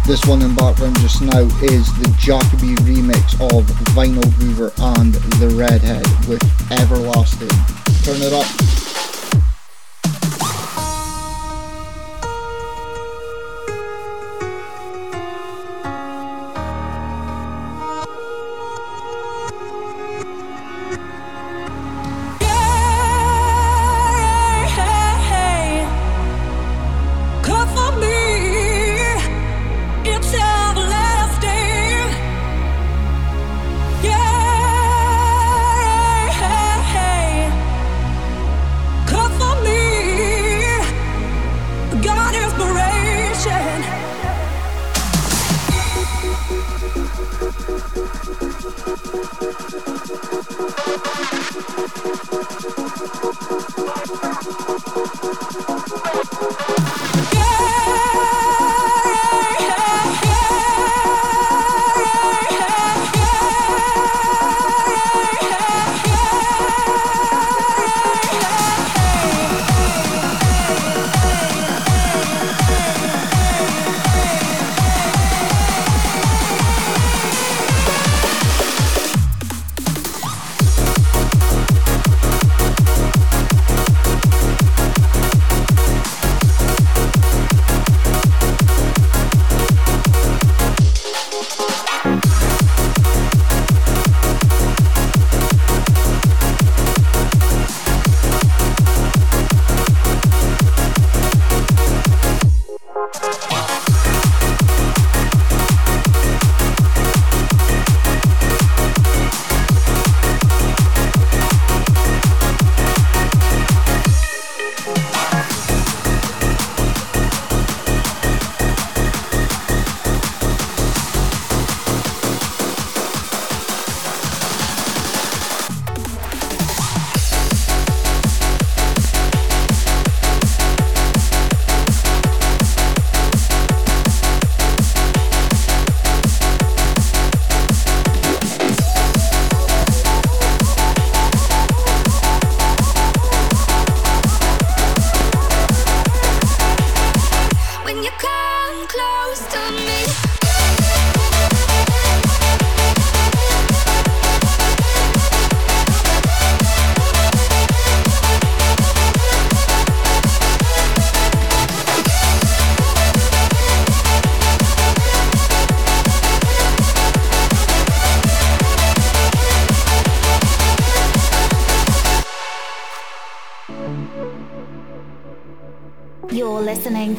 Now is the Jakka-B remix of Vinyl Groover and The Redhead with Everlasting. Turn it up.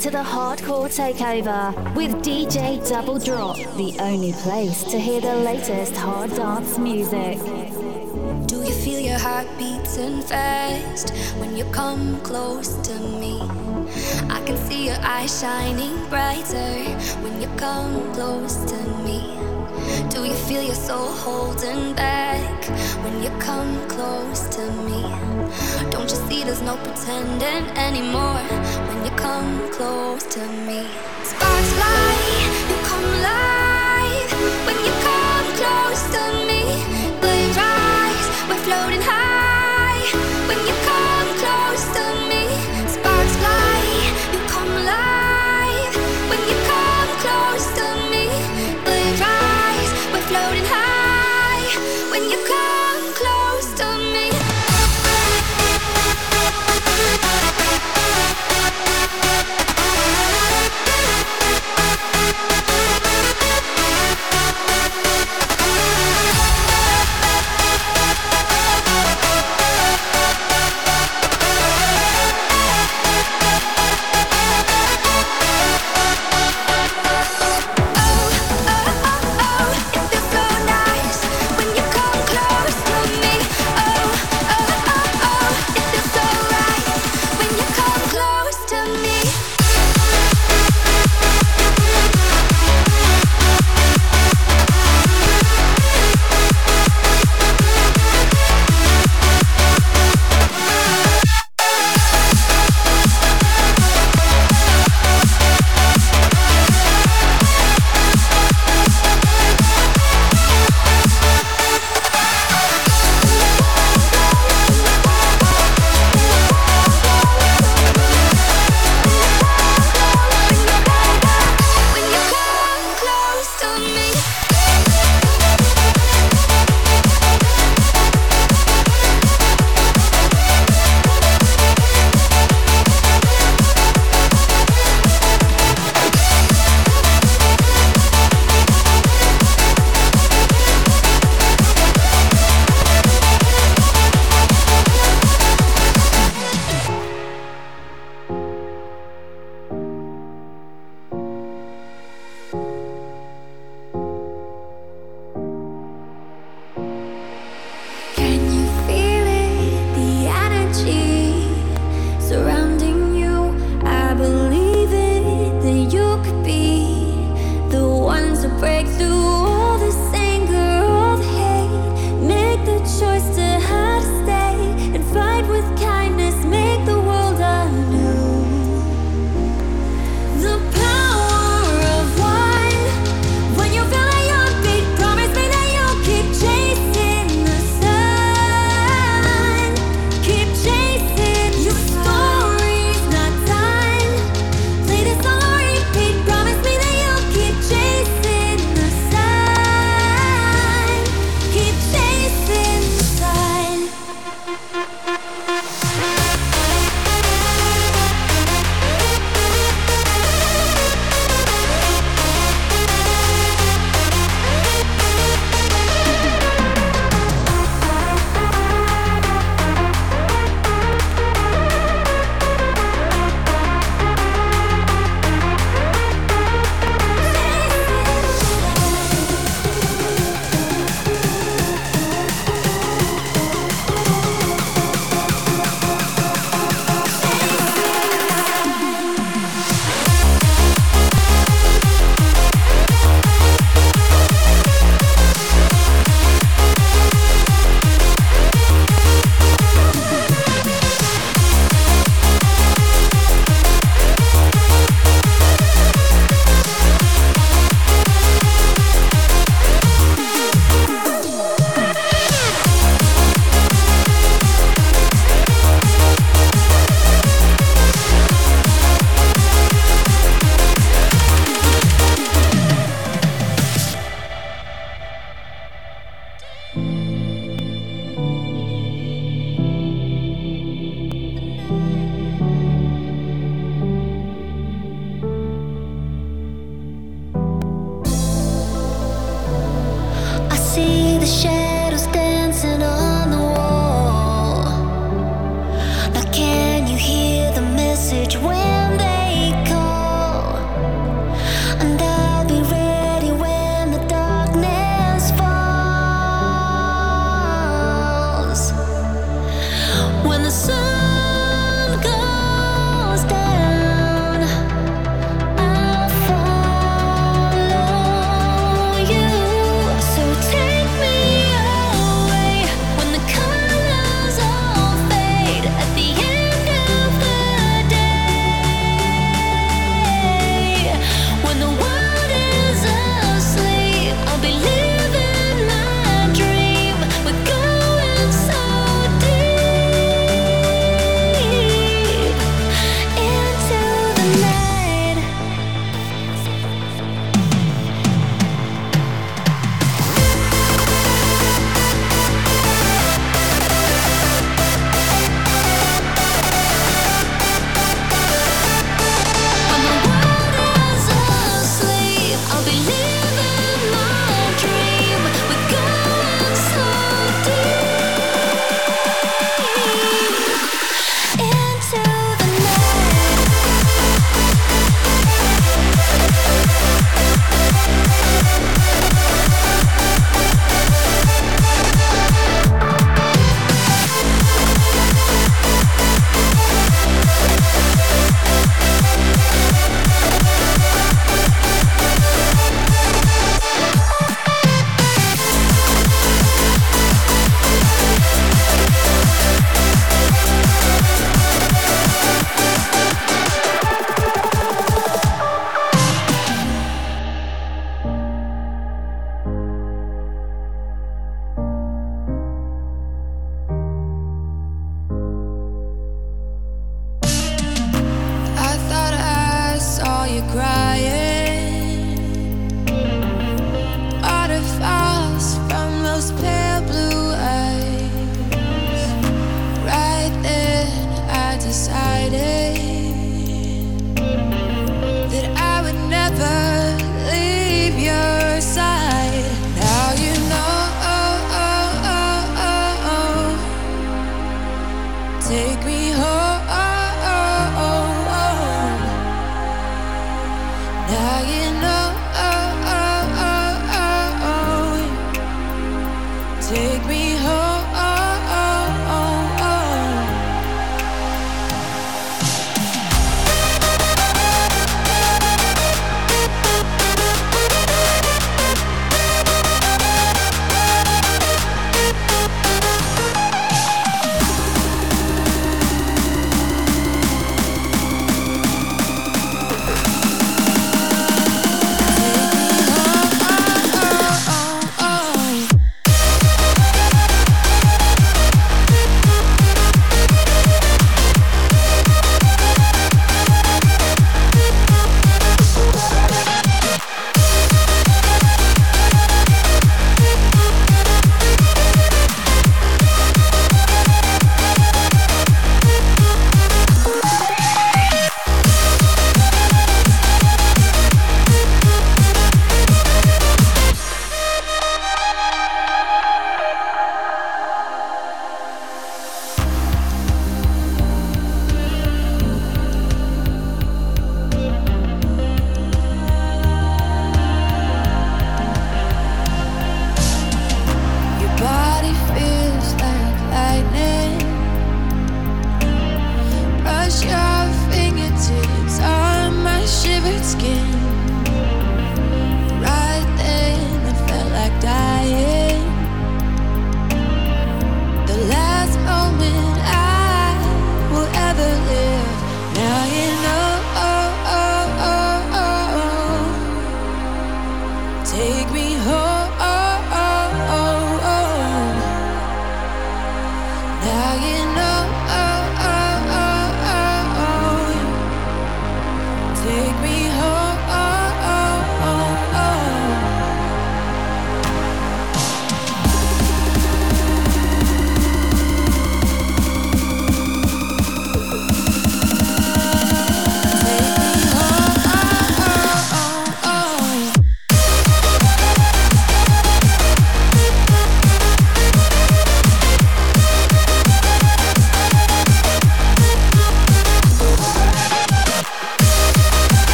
To the Hardcore Takeover with DJ Double Drop, the only place to hear the latest hard dance music. Do you feel your heart beating fast when you come close to me? I can see your eyes shining brighter when you come close to me. Do you feel your soul holding back when you come close to me? Don't you see there's no pretending anymore come close to me?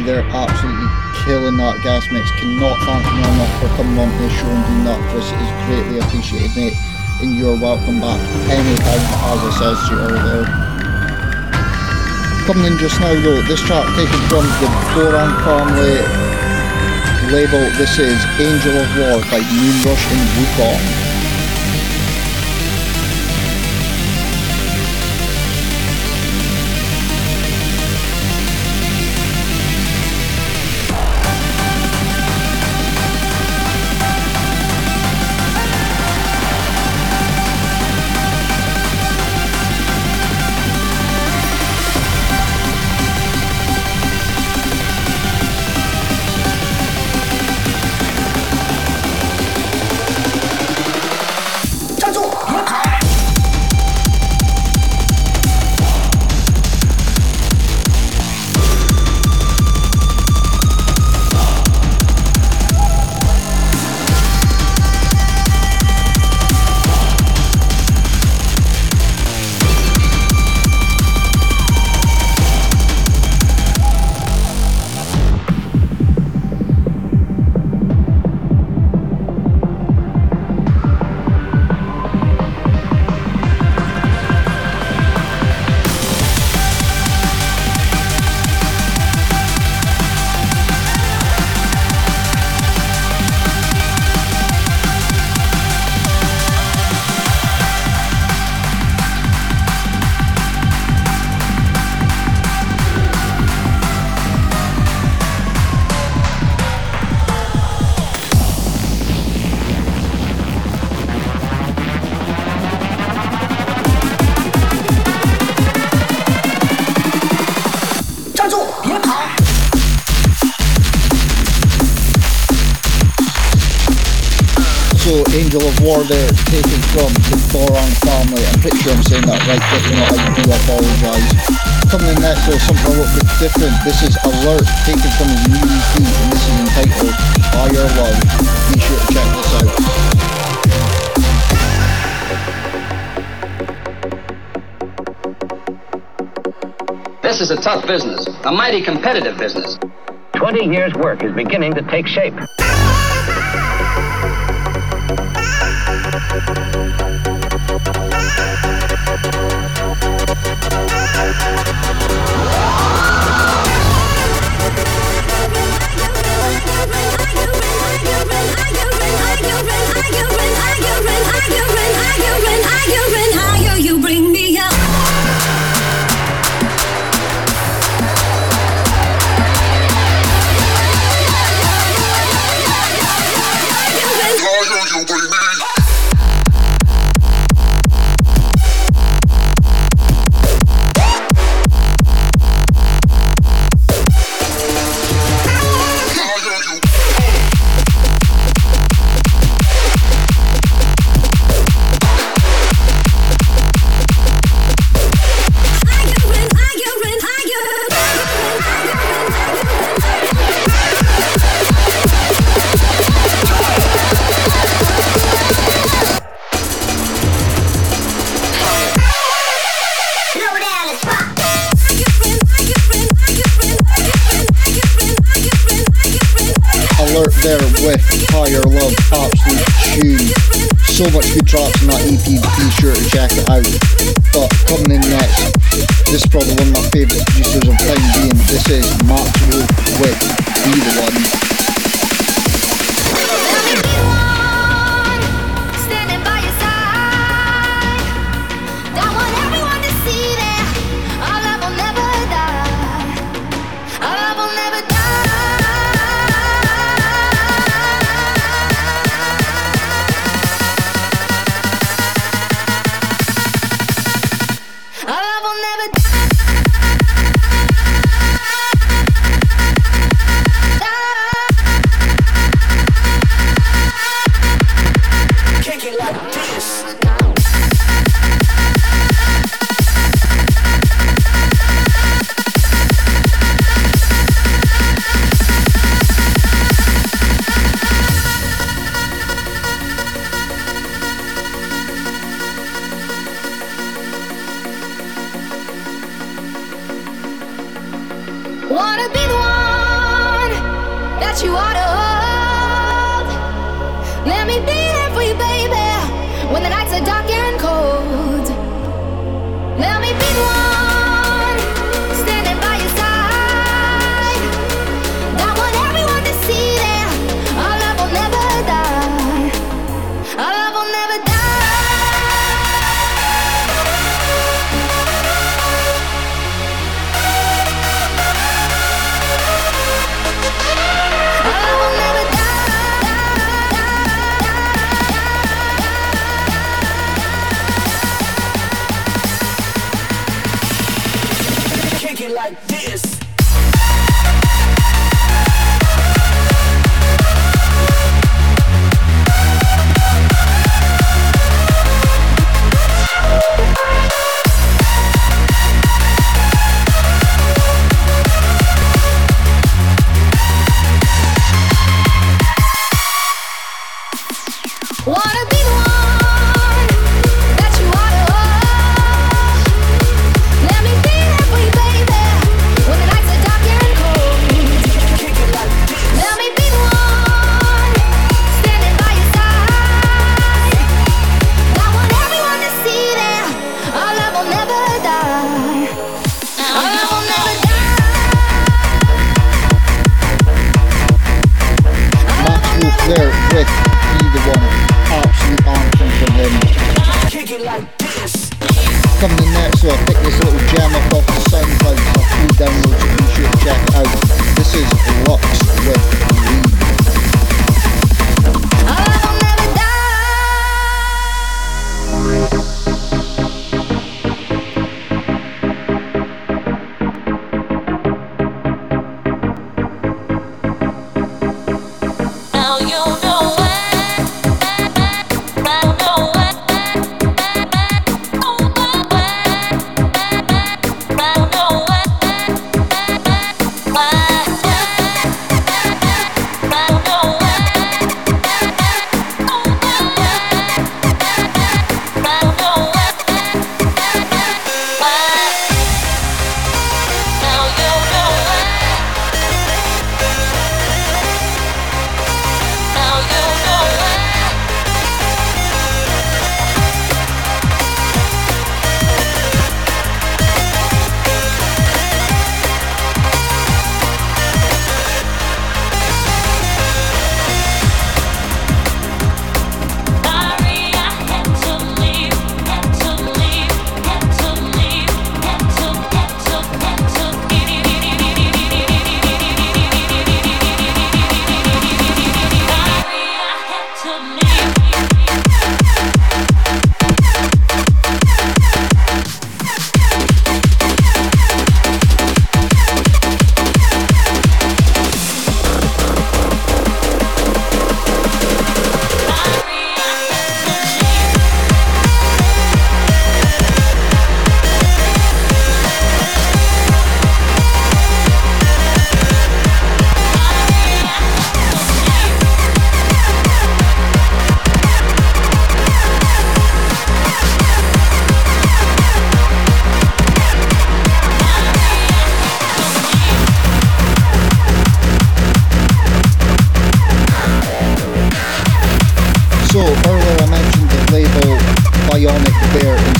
There, absolutely killing that gas mix. Cannot thank you enough for coming on the show and doing that, for us. It is greatly appreciated, mate. And you're welcome back anytime, as I said to you earlier. Coming in just now though, this track taken from the Boran family label. This is Angel of War by Moonrush and Wukong. or they're taken from the Boron family. I'm pretty sure I'm saying that right, but you know, I do apologise. Coming in next is something a little bit different. This is Alert, taken from his new EP, and this is entitled By Your Love. Be sure to check this out. This is a tough business, a mighty competitive business. 20 years' work is beginning to take shape.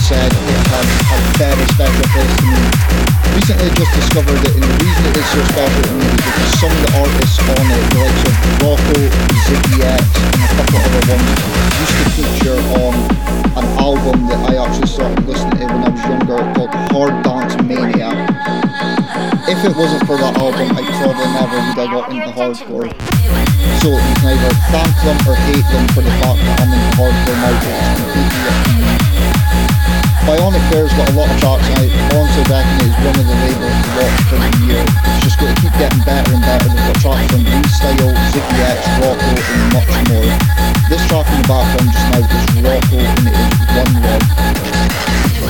Said it had a very special place to me. Recently just discovered it and the reason it is so special to me is because some of the artists on it, the likes of Rocco, Ziggy X and a couple of other ones, used to feature on an album that I actually started listening to when I was younger called Hard Dance Mania. If it wasn't for that album, I probably never would have got into hardcore. So can either thank them or hate them for the fact that I'm into hardcore now, it's completely up to. Bionic Bear's got a lot of tracks honestly reckon it is one of the labels to watch for the year. It's just going to keep getting better and better. They've got tracks from Style, Ziggy X, Rocco and much more. This track in the background just now is Rocco and it is One Love.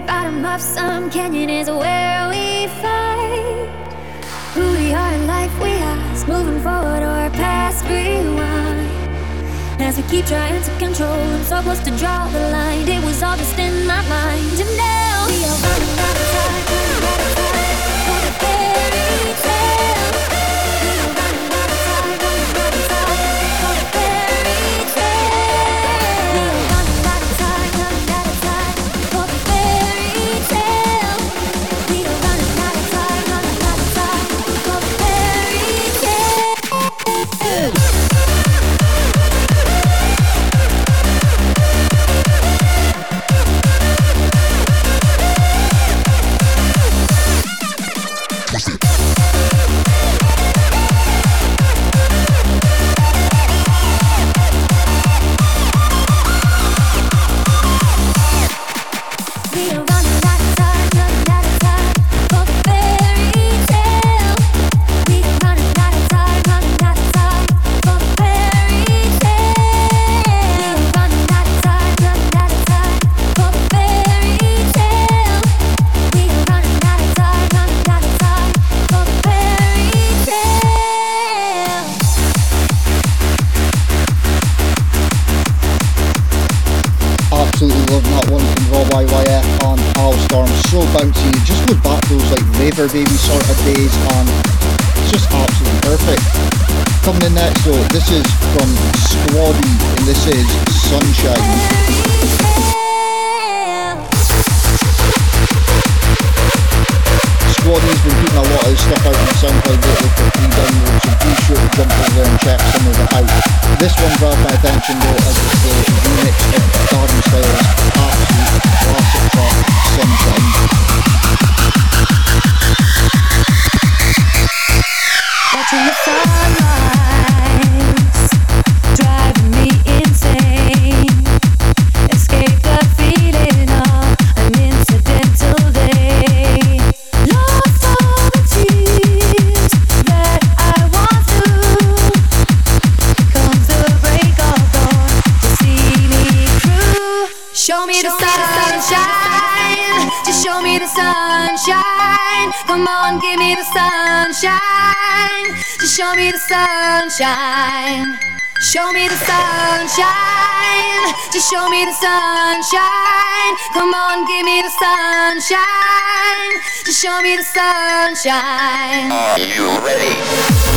bottom of some canyon is where we fight. Who we are in life, we ask, moving forward or past, rewind. As we keep trying to control, I'm so close to draw the line. It was all just in my mind, and now. on, give me the sunshine. Just show me the sunshine. Show me the sunshine. Just show me the sunshine. Come on, give me the sunshine. Just show me the sunshine. Are you ready?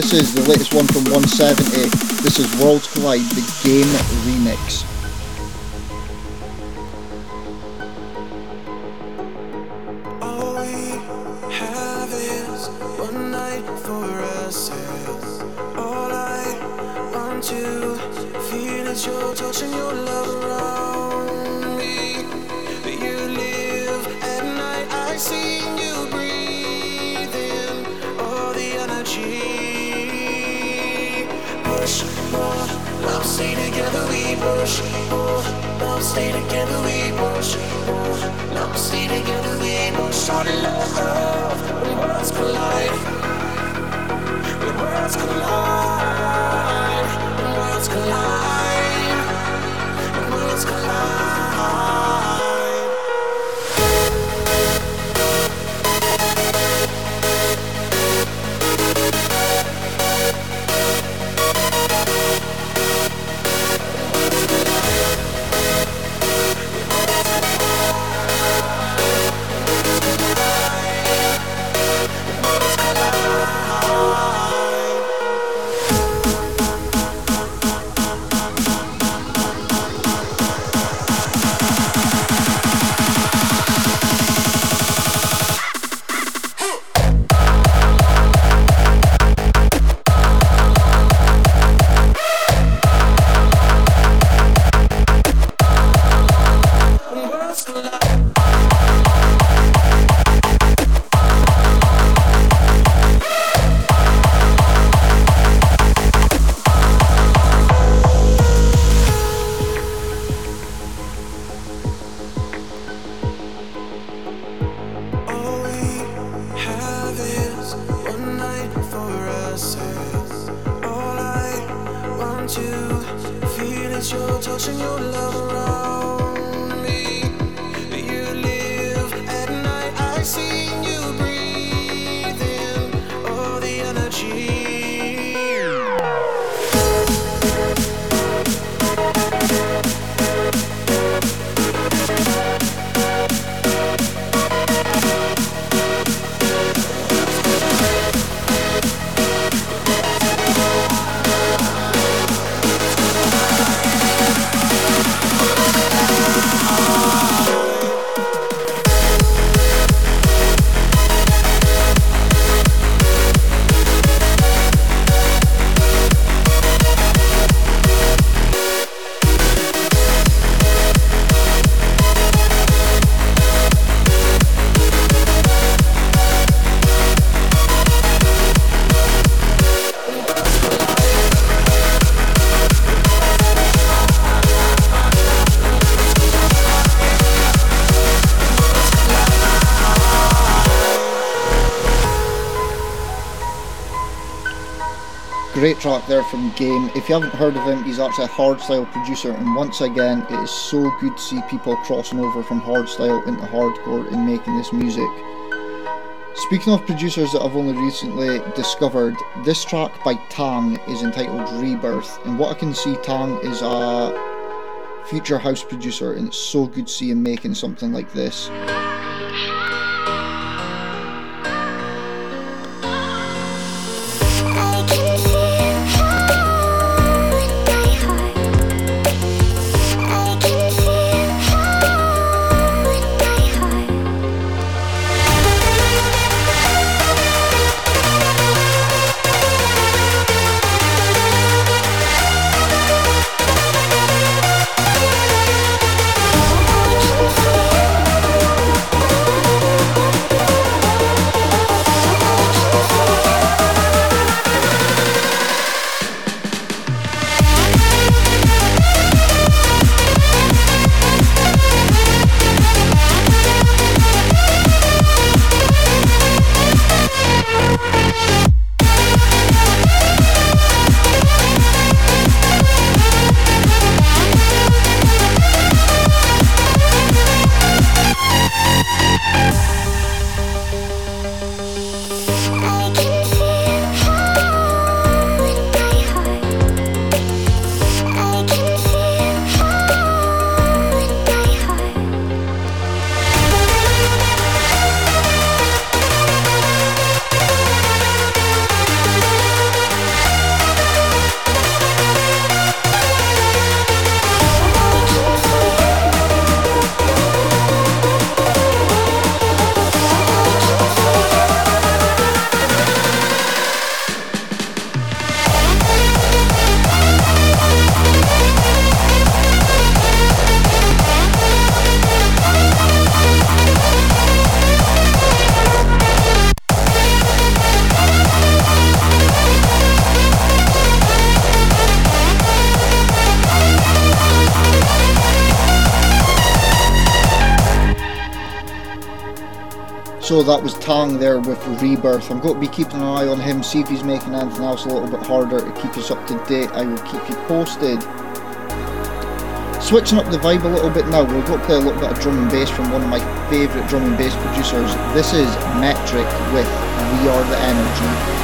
This is the latest one from 170. This is Worlds Collide, the game remix. Great track there from Game. If you haven't heard of him, he's actually a hardstyle producer, and once again, it is so good to see people crossing over from hardstyle into hardcore and making this music. Speaking of producers that I've only recently discovered, this track by Tang is entitled Rebirth, and what I can see Tang is a future house producer, and it's so good to see him making something like this. So that was Tang there with Rebirth. I'm going to be keeping an eye on him, see if he's making anything else a little bit harder to keep us up to date. I will keep you posted. Switching up the vibe a little bit now, we're going to play a little bit of drum and bass from one of my favourite drum and bass producers. This is Metrik with We Are the Energy.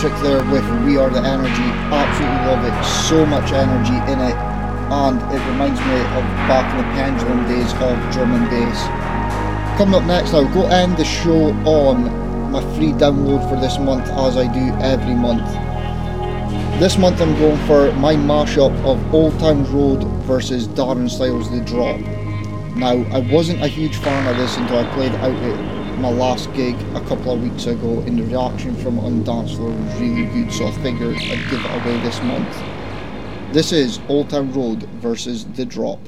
Metrik there with We Are the Energy. Absolutely love it. So much energy in it. And it reminds me of back in the pendulum days of drum and bass. Coming up next I'll go end the show on my free download for this month as I do every month. This month I'm going for my mashup of Old Town Road versus Darren Styles The Drop. Now, I wasn't a huge fan of this until I played out at my last gig a couple of weeks ago, and the reaction from Undance Floor was really good, so I figured I'd give it away this month. This is Old Town Road versus The Drop.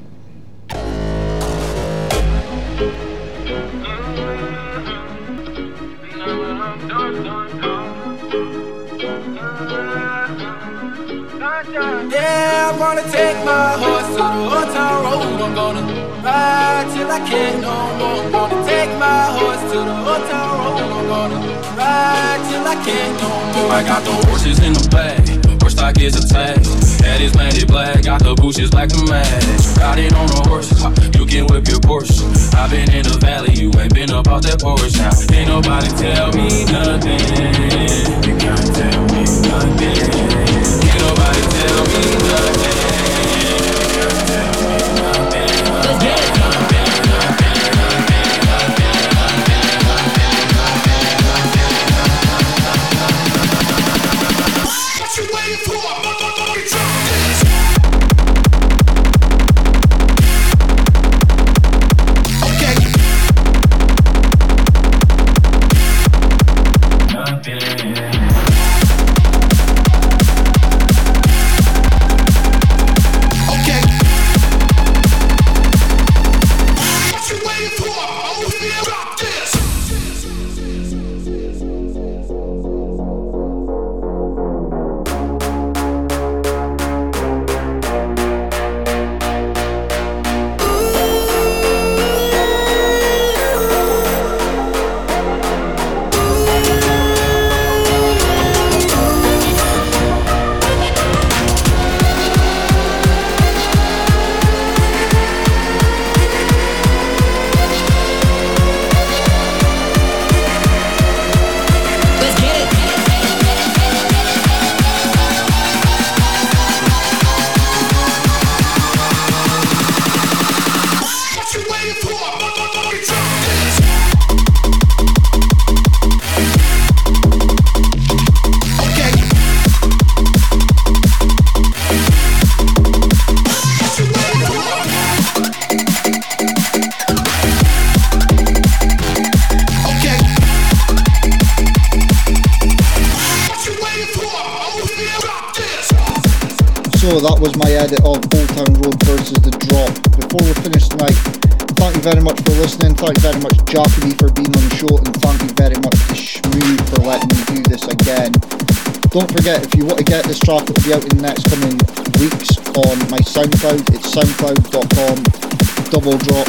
Yeah, I'm gonna take my horse to the old town road. I'm gonna ride till I can't no more. Gonna take my horse to the town road. I'm gonna ride till I can't no more. I got the horses in the bag. Horse stock is attached. Head is painted black. Got the bushes black to match. Riding on a horse. You can whip your Porsche. I've been in the valley. You ain't been up out that Porsche now. Ain't nobody tell me nothing. You can't tell me nothing. Track, will be out in the next coming weeks on my SoundCloud. It's soundcloud.com double drop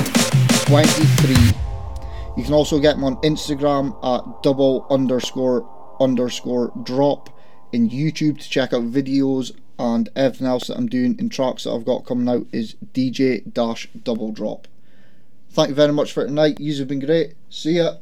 23. You can also get me on Instagram at double underscore underscore drop in YouTube to check out videos and everything else that I'm doing in tracks that I've got coming out is DJ Dash Double Drop. Thank you very much for tonight. You've been great. See ya.